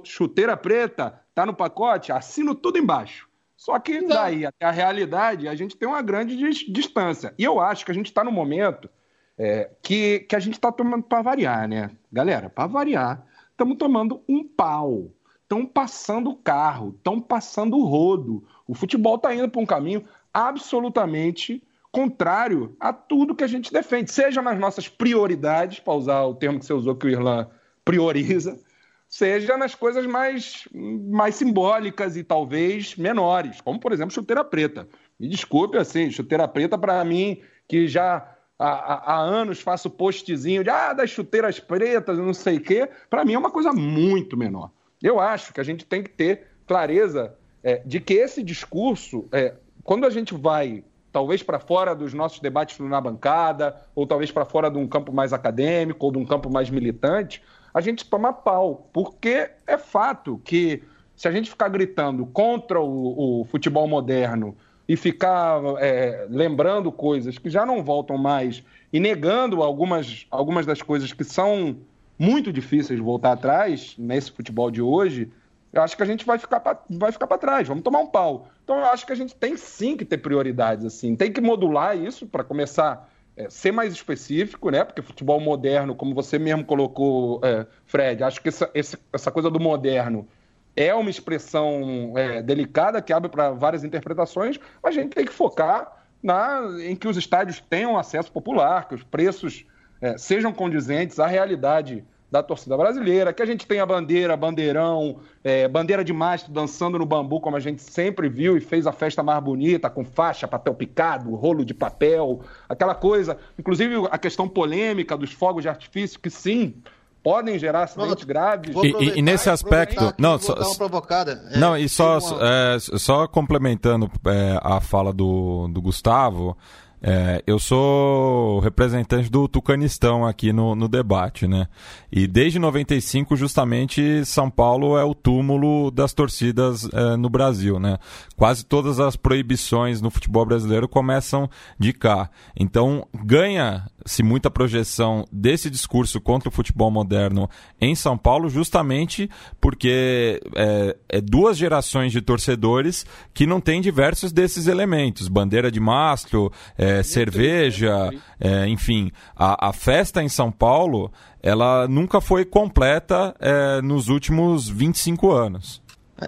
Chuteira preta, tá no pacote, assino tudo embaixo. Só que daí até a realidade, a gente tem uma grande distância. E eu acho que a gente está no momento é, que, que a gente está tomando para variar, né? Galera, para variar, estamos tomando um pau. Estão passando o carro, estão passando o rodo. O futebol está indo para um caminho absolutamente contrário a tudo que a gente defende, seja nas nossas prioridades, para usar o termo que você usou que o Irlan prioriza, seja nas coisas mais, mais simbólicas e talvez menores, como por exemplo chuteira preta. Me desculpe, assim, chuteira preta para mim, que já há, há, anos faço postzinho de ah, das chuteiras pretas, não sei o quê, para mim é uma coisa muito menor. Eu acho que a gente tem que ter clareza é, de que esse discurso, é, quando a gente vai talvez para fora dos nossos debates na bancada, ou talvez para fora de um campo mais acadêmico, ou de um campo mais militante, a gente toma pau, porque é fato que se a gente ficar gritando contra o, o futebol moderno e ficar é, lembrando coisas que já não voltam mais e negando algumas, algumas das coisas que são muito difíceis de voltar atrás nesse futebol de hoje, eu acho que a gente vai ficar para trás, vamos tomar um pau. Então eu acho que a gente tem sim que ter prioridades, assim, tem que modular isso para começar é, ser mais específico, né? Porque futebol moderno, como você mesmo colocou, é, Fred, acho que essa, essa coisa do moderno é uma expressão é, delicada que abre para várias interpretações, a gente tem que focar na, em que os estádios tenham acesso popular, que os preços é, sejam condizentes à realidade da torcida brasileira, que a gente tenha bandeira, bandeirão, é, bandeira de mastro dançando no bambu, como a gente sempre viu e fez a festa mais bonita, com faixa, papel picado, rolo de papel, aquela coisa. Inclusive a questão polêmica dos fogos de artifício, que sim, podem gerar acidentes graves. E, e, e, nesse aspecto, não, só, é, não e só, é, só complementando é, a fala do, do Gustavo, é, eu sou representante do Tucanistão aqui no, no debate, né? E desde 95, justamente, São Paulo é o túmulo das torcidas é, no Brasil, né? Quase todas as proibições no futebol brasileiro começam de cá. Então, ganha-se muita projeção desse discurso contra o futebol moderno em São Paulo, justamente porque é, é duas gerações de torcedores que não têm diversos desses elementos. Bandeira de mastro, é, é, cerveja, é, enfim, a, a, festa em São Paulo, ela nunca foi completa é, nos últimos 25 anos.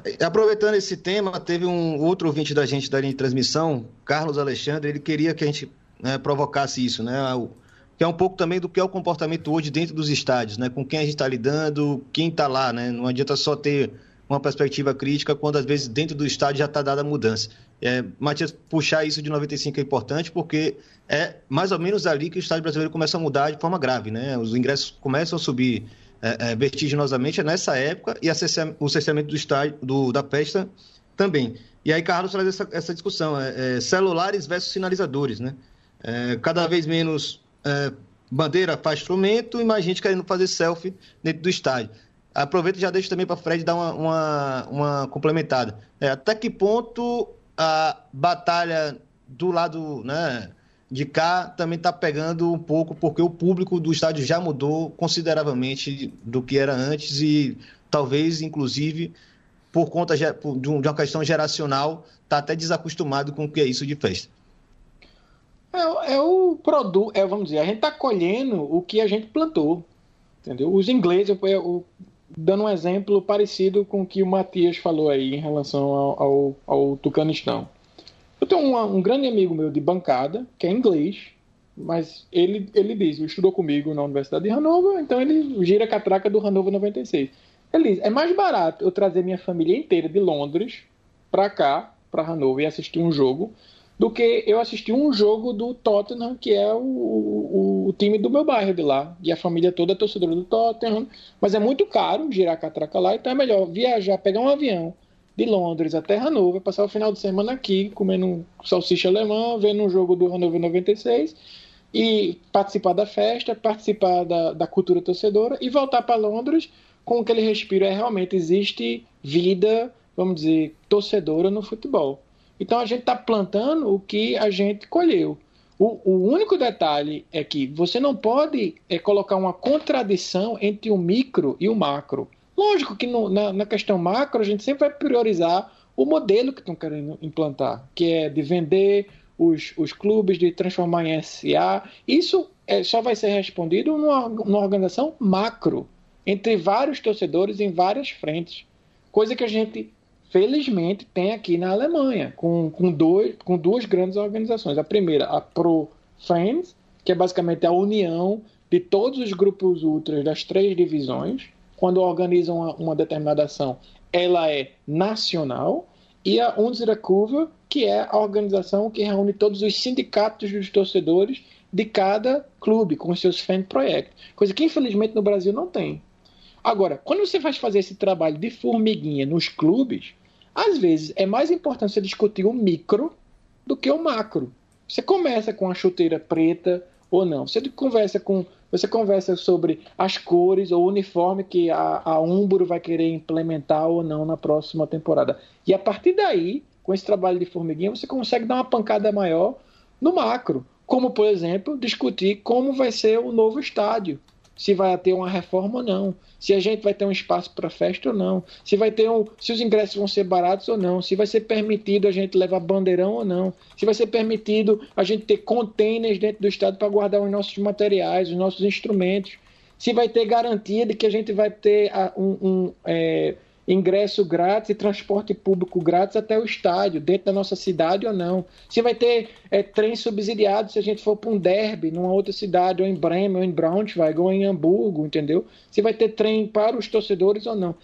É, aproveitando esse tema, teve um outro ouvinte da gente da linha de transmissão, Carlos Alexandre, ele queria que a gente né, provocasse isso, né? Que é um pouco também do que é o comportamento hoje dentro dos estádios, né? Com quem a gente está lidando, quem está lá, né? Não adianta só ter uma perspectiva crítica quando às vezes dentro do estádio já está dada a mudança. É, Matias, puxar isso de 95 é importante porque é mais ou menos ali que o estádio brasileiro começa a mudar de forma grave, né? Os ingressos começam a subir é, é, vertiginosamente nessa época e o cerceamento do estádio, do, da festa também. E aí Carlos traz essa, essa discussão, é, é celulares versus sinalizadores, né? É, cada vez menos bandeira faz instrumento e mais gente querendo fazer selfie dentro do estádio. Aproveito e já deixo também para Fred dar uma, uma, uma complementada. É, até que ponto a batalha do lado né, de cá também está pegando um pouco, porque o público do estádio já mudou consideravelmente do que era antes e talvez, inclusive, por conta de uma questão geracional, está até desacostumado com o que é isso de festa. É, é o produto, é, vamos dizer, a gente está colhendo o que a gente plantou. Entendeu? Os ingleses, eu, dando um exemplo parecido com o que o Matias falou aí em relação ao, ao, ao Tucanistão. Eu tenho um, um, grande amigo meu de bancada, que é inglês, mas ele, ele diz, ele estudou comigo na Universidade de Hanover, então ele gira a catraca do Hanover 96. Ele diz, é mais barato eu trazer minha família inteira de Londres para cá, para Hanover, e assistir um jogo, do que eu assistir um jogo do Tottenham, que é o, o, o, time do meu bairro de lá. E a família toda é torcedora do Tottenham. Mas é muito caro girar a catraca lá, então é melhor viajar, pegar um avião de Londres até Hanover, passar o final de semana aqui, comendo salsicha alemã, vendo um jogo do Hanover 96 e participar da festa, participar da, da cultura torcedora e voltar para Londres com aquele respiro. É realmente existe vida, vamos dizer, torcedora no futebol. Então a gente está plantando o que a gente colheu. O, o, único detalhe é que você não pode é, colocar uma contradição entre o micro e o macro. Lógico que no, na, na, questão macro a gente sempre vai priorizar o modelo que estão querendo implantar, que é de vender os, os clubes, de transformar em SA. Isso é, só vai ser respondido numa, numa organização macro. entre vários torcedores em várias frentes. Coisa que a gente, felizmente, tem aqui na Alemanha, com, com, dois, com duas grandes organizações. A primeira, a Pro Fans, que é basicamente a união de todos os grupos ultras das três divisões. Quando organizam uma, uma determinada ação, ela é nacional. E a Unsere que é a organização que reúne todos os sindicatos dos torcedores de cada clube, com seus fan projects. Coisa que infelizmente no Brasil não tem. Agora, quando você vai fazer esse trabalho de formiguinha nos clubes, às vezes é mais importante você discutir o micro do que o macro. Você começa com a chuteira preta ou não. Você conversa com você conversa sobre as cores ou o uniforme que a, a Umbro vai querer implementar ou não na próxima temporada. E a partir daí, com esse trabalho de formiguinha, você consegue dar uma pancada maior no macro. Como, por exemplo, discutir como vai ser o novo estádio se vai ter uma reforma ou não, se a gente vai ter um espaço para festa ou não, se vai ter um, se os ingressos vão ser baratos ou não, se vai ser permitido a gente levar bandeirão ou não, se vai ser permitido a gente ter containers dentro do estado para guardar os nossos materiais, os nossos instrumentos, se vai ter garantia de que a gente vai ter um, um é, ingresso grátis e transporte público grátis até o estádio, dentro da nossa cidade ou não. Se vai ter é, trem subsidiado se a gente for para um derby, numa outra cidade, ou em Bremen, ou em Braunschweig, ou em Hamburgo, entendeu? Se vai ter trem para os torcedores ou não.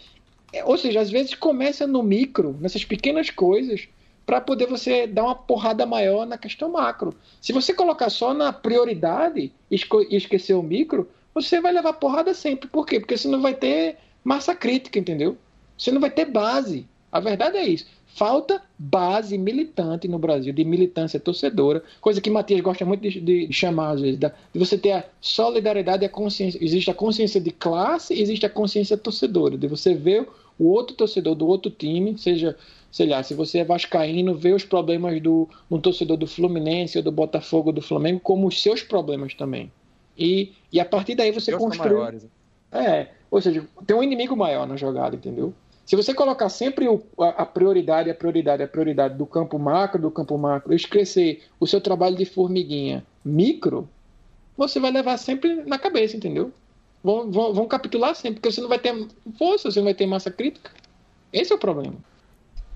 É, ou seja, às vezes começa no micro, nessas pequenas coisas, para poder você dar uma porrada maior na questão macro. Se você colocar só na prioridade e esquecer o micro, você vai levar porrada sempre. Por quê? Porque você não vai ter massa crítica, entendeu? Você não vai ter base. A verdade é isso. Falta base militante no Brasil, de militância torcedora, coisa que Matias gosta muito de, de chamar, às vezes, de você ter a solidariedade e a consciência. Existe a consciência de classe, existe a consciência torcedora, de você ver o outro torcedor do outro time, seja, sei lá, se você é vascaíno, ver os problemas do um torcedor do Fluminense ou do Botafogo ou do Flamengo como os seus problemas também. E, e a partir daí você construi. É, ou seja, tem um inimigo maior na jogada, entendeu? Se você colocar sempre o, a, a, prioridade, a prioridade, a prioridade do campo macro, do campo macro, esquecer o seu trabalho de formiguinha micro, você vai levar sempre na cabeça, entendeu? Vão, vão, vão capitular sempre, porque você não vai ter força, você não vai ter massa crítica. Esse é o problema.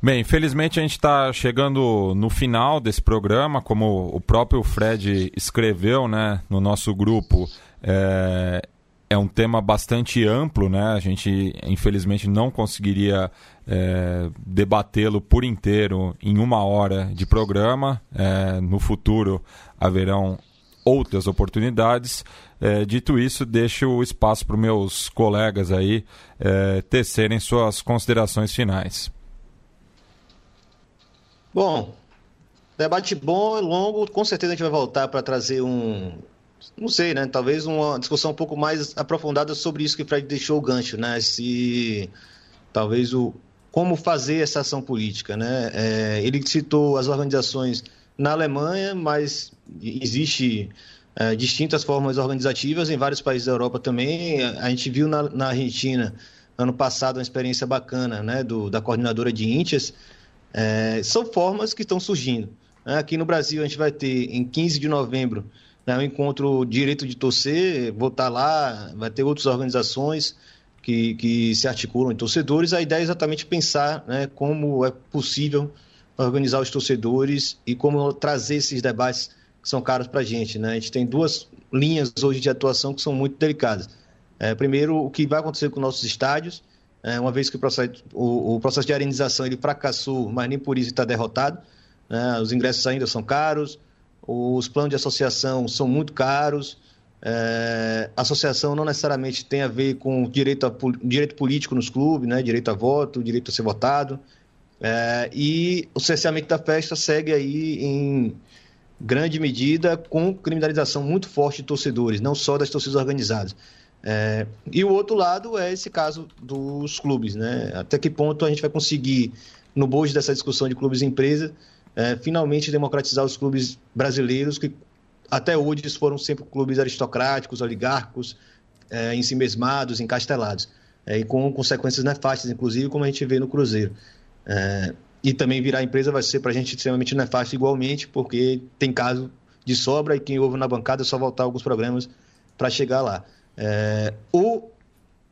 Bem, infelizmente a gente está chegando no final desse programa, como o próprio Fred escreveu né, no nosso grupo. É, é um tema bastante amplo, né? A gente, infelizmente, não conseguiria é, debatê-lo por inteiro em uma hora de programa. É, no futuro haverão outras oportunidades. É, dito isso, deixo o espaço para meus colegas aí é, tecerem suas considerações finais. Bom, debate bom e longo. Com certeza a gente vai voltar para trazer um, não sei, né? Talvez uma discussão um pouco mais aprofundada sobre isso que o Fred deixou o gancho, né? Se talvez o como fazer essa ação política, né? É, ele citou as organizações na Alemanha, mas existe é, distintas formas organizativas em vários países da Europa também. A gente viu na, na Argentina ano passado uma experiência bacana, né? Do, da coordenadora de íntias. É, são formas que estão surgindo. Né? Aqui no Brasil a gente vai ter em 15 de novembro né, o encontro Direito de Torcer, vou estar lá, vai ter outras organizações que, que se articulam em torcedores. A ideia é exatamente pensar né, como é possível organizar os torcedores e como trazer esses debates que são caros para a gente. Né? A gente tem duas linhas hoje de atuação que são muito delicadas. É, primeiro, o que vai acontecer com nossos estádios, é, uma vez que o processo, o, o, processo de arenização ele fracassou, mas nem por isso está derrotado. Né? Os ingressos ainda são caros, os planos de associação são muito caros. É, associação não necessariamente tem a ver com direito, a, direito político nos clubes, né? direito a voto, direito a ser votado. É, e o cerceamento da festa segue aí em grande medida com criminalização muito forte de torcedores, não só das torcidas organizadas. É, e o outro lado é esse caso dos clubes, né? Até que ponto a gente vai conseguir, no bojo dessa discussão de clubes e empresas, é, finalmente democratizar os clubes brasileiros, que até hoje foram sempre clubes aristocráticos, oligárquicos, é, em si mesmados, encastelados, é, e com consequências nefastas, inclusive, como a gente vê no Cruzeiro. É, e também virar empresa vai ser para a gente extremamente nefasto igualmente, porque tem caso de sobra e quem ouve na bancada é só voltar alguns programas para chegar lá. É, o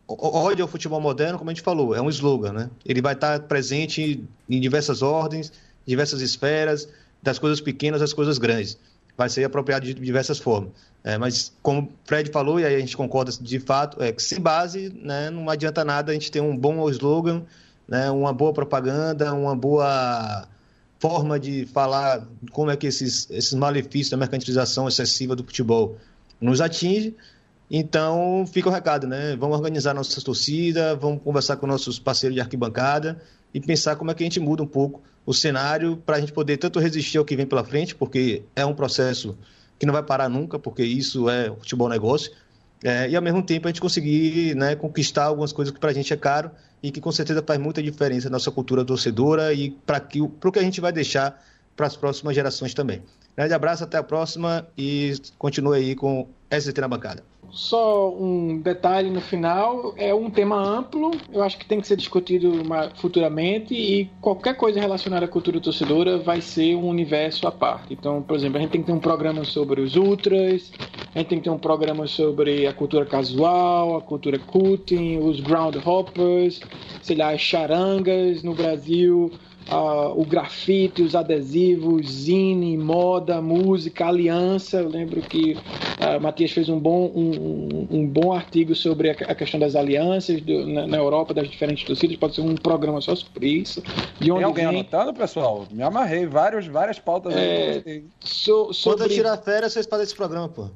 ódio ao futebol moderno, como a gente falou, é um slogan, né? Ele vai estar presente em diversas ordens, diversas esferas, das coisas pequenas às coisas grandes. Vai ser apropriado de diversas formas. É, mas, como Fred falou, e aí a gente concorda de fato, é que sem base, né, não adianta nada a gente ter um bom slogan, né, uma boa propaganda, uma boa forma de falar como é que esses, esses malefícios da mercantilização excessiva do futebol nos atinge. Então, fica o recado, né? Vamos organizar nossas torcidas, vamos conversar com nossos parceiros de arquibancada e pensar como é que a gente muda um pouco o cenário para a gente poder tanto resistir ao que vem pela frente, porque é um processo que não vai parar nunca, porque isso é futebol negócio, é, e ao mesmo tempo a gente conseguir né, conquistar algumas coisas que para a gente é caro e que com certeza faz muita diferença na nossa cultura torcedora e para o que a gente vai deixar para as próximas gerações também. Grande abraço, até a próxima e continue aí com ST na bancada. Só um detalhe no final, é um tema amplo, eu acho que tem que ser discutido futuramente e qualquer coisa relacionada à cultura torcedora vai ser um universo à parte. Então, por exemplo, a gente tem que ter um programa sobre os ultras, a gente tem que ter um programa sobre a cultura casual, a cultura cutting, os groundhoppers, sei lá, as charangas no Brasil, uh, o grafite, os adesivos, zine, moda, música, aliança. Eu lembro que uh, Matias fez um bom, um, um, bom artigo sobre a, a questão das alianças do, na, na, Europa, das diferentes torcidas. Pode ser um programa só sobre isso. De onde Tem alguém vem... anotando, pessoal? Me amarrei. Vários, várias pautas. É, so, sobre... Quando tirar férias, vocês fazem esse programa, pô.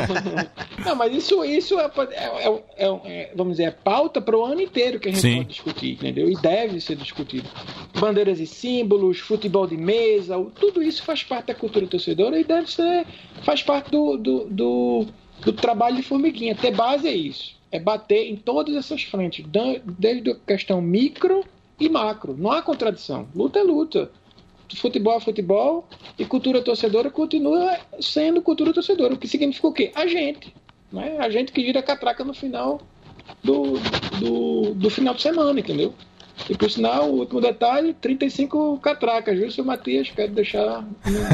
Não, mas isso, isso é, é, é, é, vamos dizer, é pauta para o ano inteiro que a gente Sim. pode discutir, entendeu? E deve ser discutido bandeiras e símbolos, futebol de mesa, tudo isso faz parte da cultura torcedora e deve ser, faz parte do, do, do, do trabalho de formiguinha. Ter base é isso, é bater em todas essas frentes, desde a questão micro e macro. Não há contradição. Luta é luta. Futebol é futebol e cultura torcedora continua sendo cultura torcedora. O que significa o quê? A gente. Né? A gente que gira catraca no final do, do, do final de semana, entendeu? E por sinal, o último detalhe, 35 catracas, viu, seu Matias? Quero deixar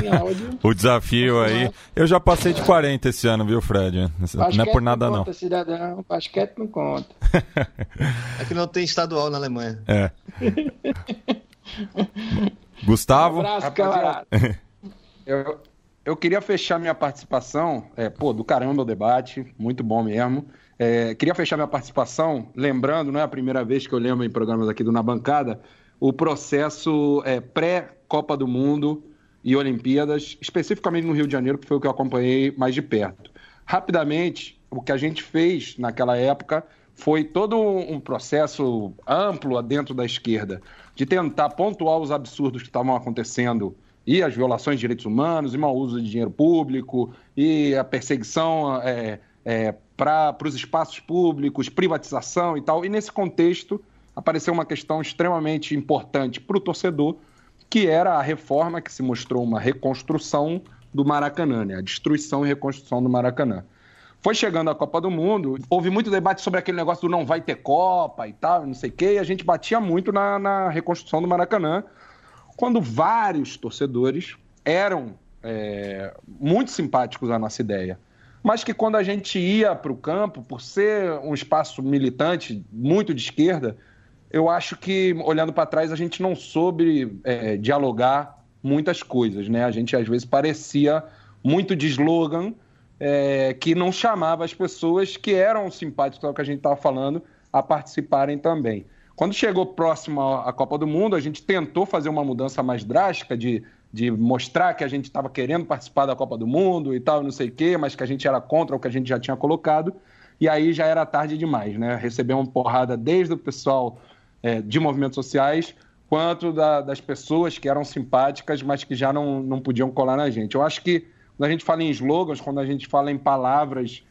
em áudio. o desafio aí. Eu já passei de 40 esse ano, viu, Fred? Basquete não é por nada, não. Conta, cidadão. Basquete não conta. é que não tem estadual na Alemanha. É. Gustavo? Um abraço, camarada. Eu, eu queria fechar minha participação. É, pô, do caramba o debate, muito bom mesmo. É, queria fechar minha participação lembrando, não é a primeira vez que eu lembro em programas aqui do Na Bancada, o processo é, pré-Copa do Mundo e Olimpíadas, especificamente no Rio de Janeiro, que foi o que eu acompanhei mais de perto. Rapidamente, o que a gente fez naquela época foi todo um processo amplo dentro da esquerda de tentar pontuar os absurdos que estavam acontecendo e as violações de direitos humanos, e mau uso de dinheiro público, e a perseguição é, é, para os espaços públicos, privatização e tal. E nesse contexto apareceu uma questão extremamente importante para o torcedor, que era a reforma que se mostrou uma reconstrução do Maracanã, né? a destruição e reconstrução do Maracanã. Foi chegando a Copa do Mundo, houve muito debate sobre aquele negócio do não vai ter Copa e tal, não sei o quê, e a gente batia muito na, na reconstrução do Maracanã, quando vários torcedores eram é, muito simpáticos à nossa ideia mas que quando a gente ia para o campo, por ser um espaço militante muito de esquerda, eu acho que, olhando para trás, a gente não soube é, dialogar muitas coisas. Né? A gente, às vezes, parecia muito de slogan é, que não chamava as pessoas que eram simpáticas ao que a gente estava falando a participarem também. Quando chegou próximo à Copa do Mundo, a gente tentou fazer uma mudança mais drástica de de mostrar que a gente estava querendo participar da Copa do Mundo e tal, não sei o quê, mas que a gente era contra o que a gente já tinha colocado. E aí já era tarde demais, né? Uma porrada desde o pessoal é, de movimentos sociais quanto da, das pessoas que eram simpáticas, mas que já não, não podiam colar na gente. Eu acho que quando a gente fala em slogans, quando a gente fala em palavras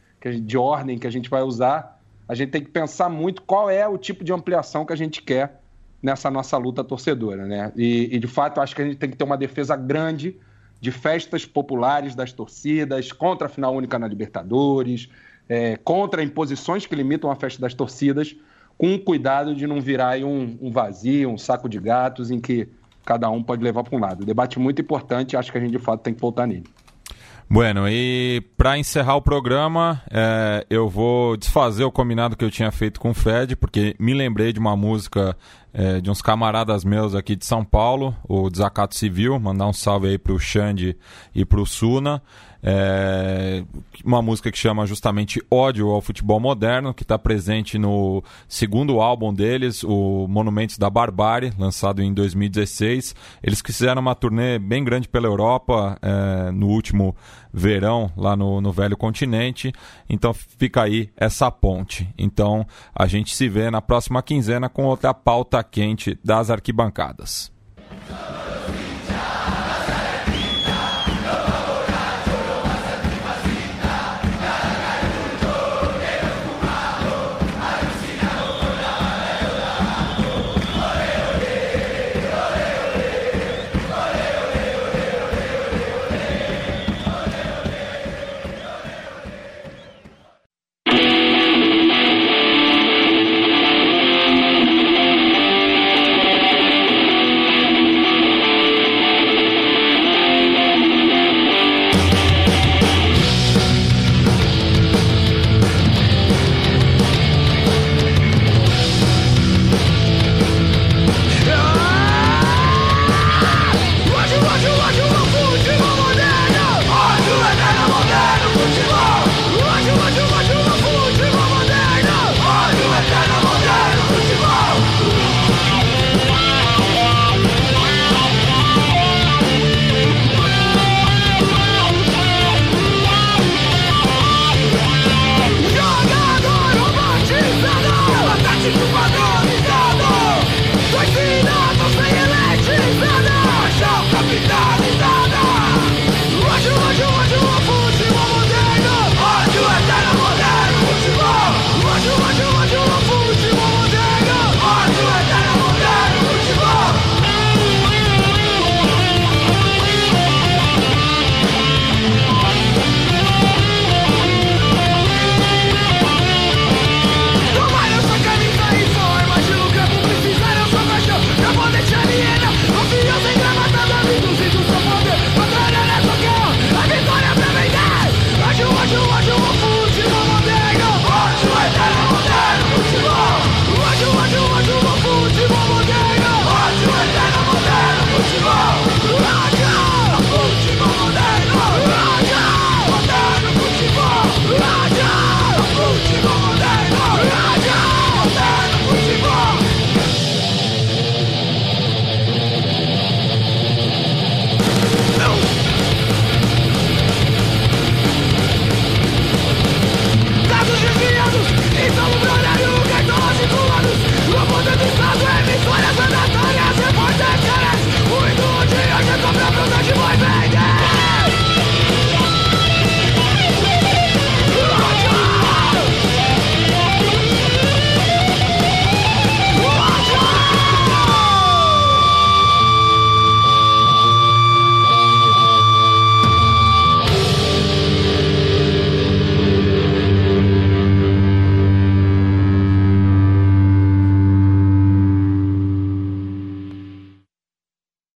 de ordem que a gente vai usar, a gente tem que pensar muito qual é o tipo de ampliação que a gente quer nessa nossa luta torcedora, né? E, e, de fato, acho que a gente tem que ter uma defesa grande de festas populares das torcidas, contra a final única na Libertadores, é, contra imposições que limitam a festa das torcidas, com cuidado de não virar um, um vazio, um saco de gatos em que cada um pode levar para um lado. Debate muito importante, acho que a gente de fato tem que voltar nele. Bueno, e para encerrar o programa, é, eu vou desfazer o combinado que eu tinha feito com o Fred, porque me lembrei de uma música é, de uns camaradas meus aqui de São Paulo, o Desacato Civil, mandar um salve aí pro Xande e pro Suna. É, uma música que chama justamente Ódio ao Futebol Moderno, que está presente no segundo álbum deles, o Monumentos da Barbárie, lançado em 2016. Eles fizeram uma turnê bem grande pela Europa é, no último verão, lá no, no Velho Continente. Então fica aí essa ponte. Então a gente se vê na próxima quinzena com outra pauta quente das arquibancadas.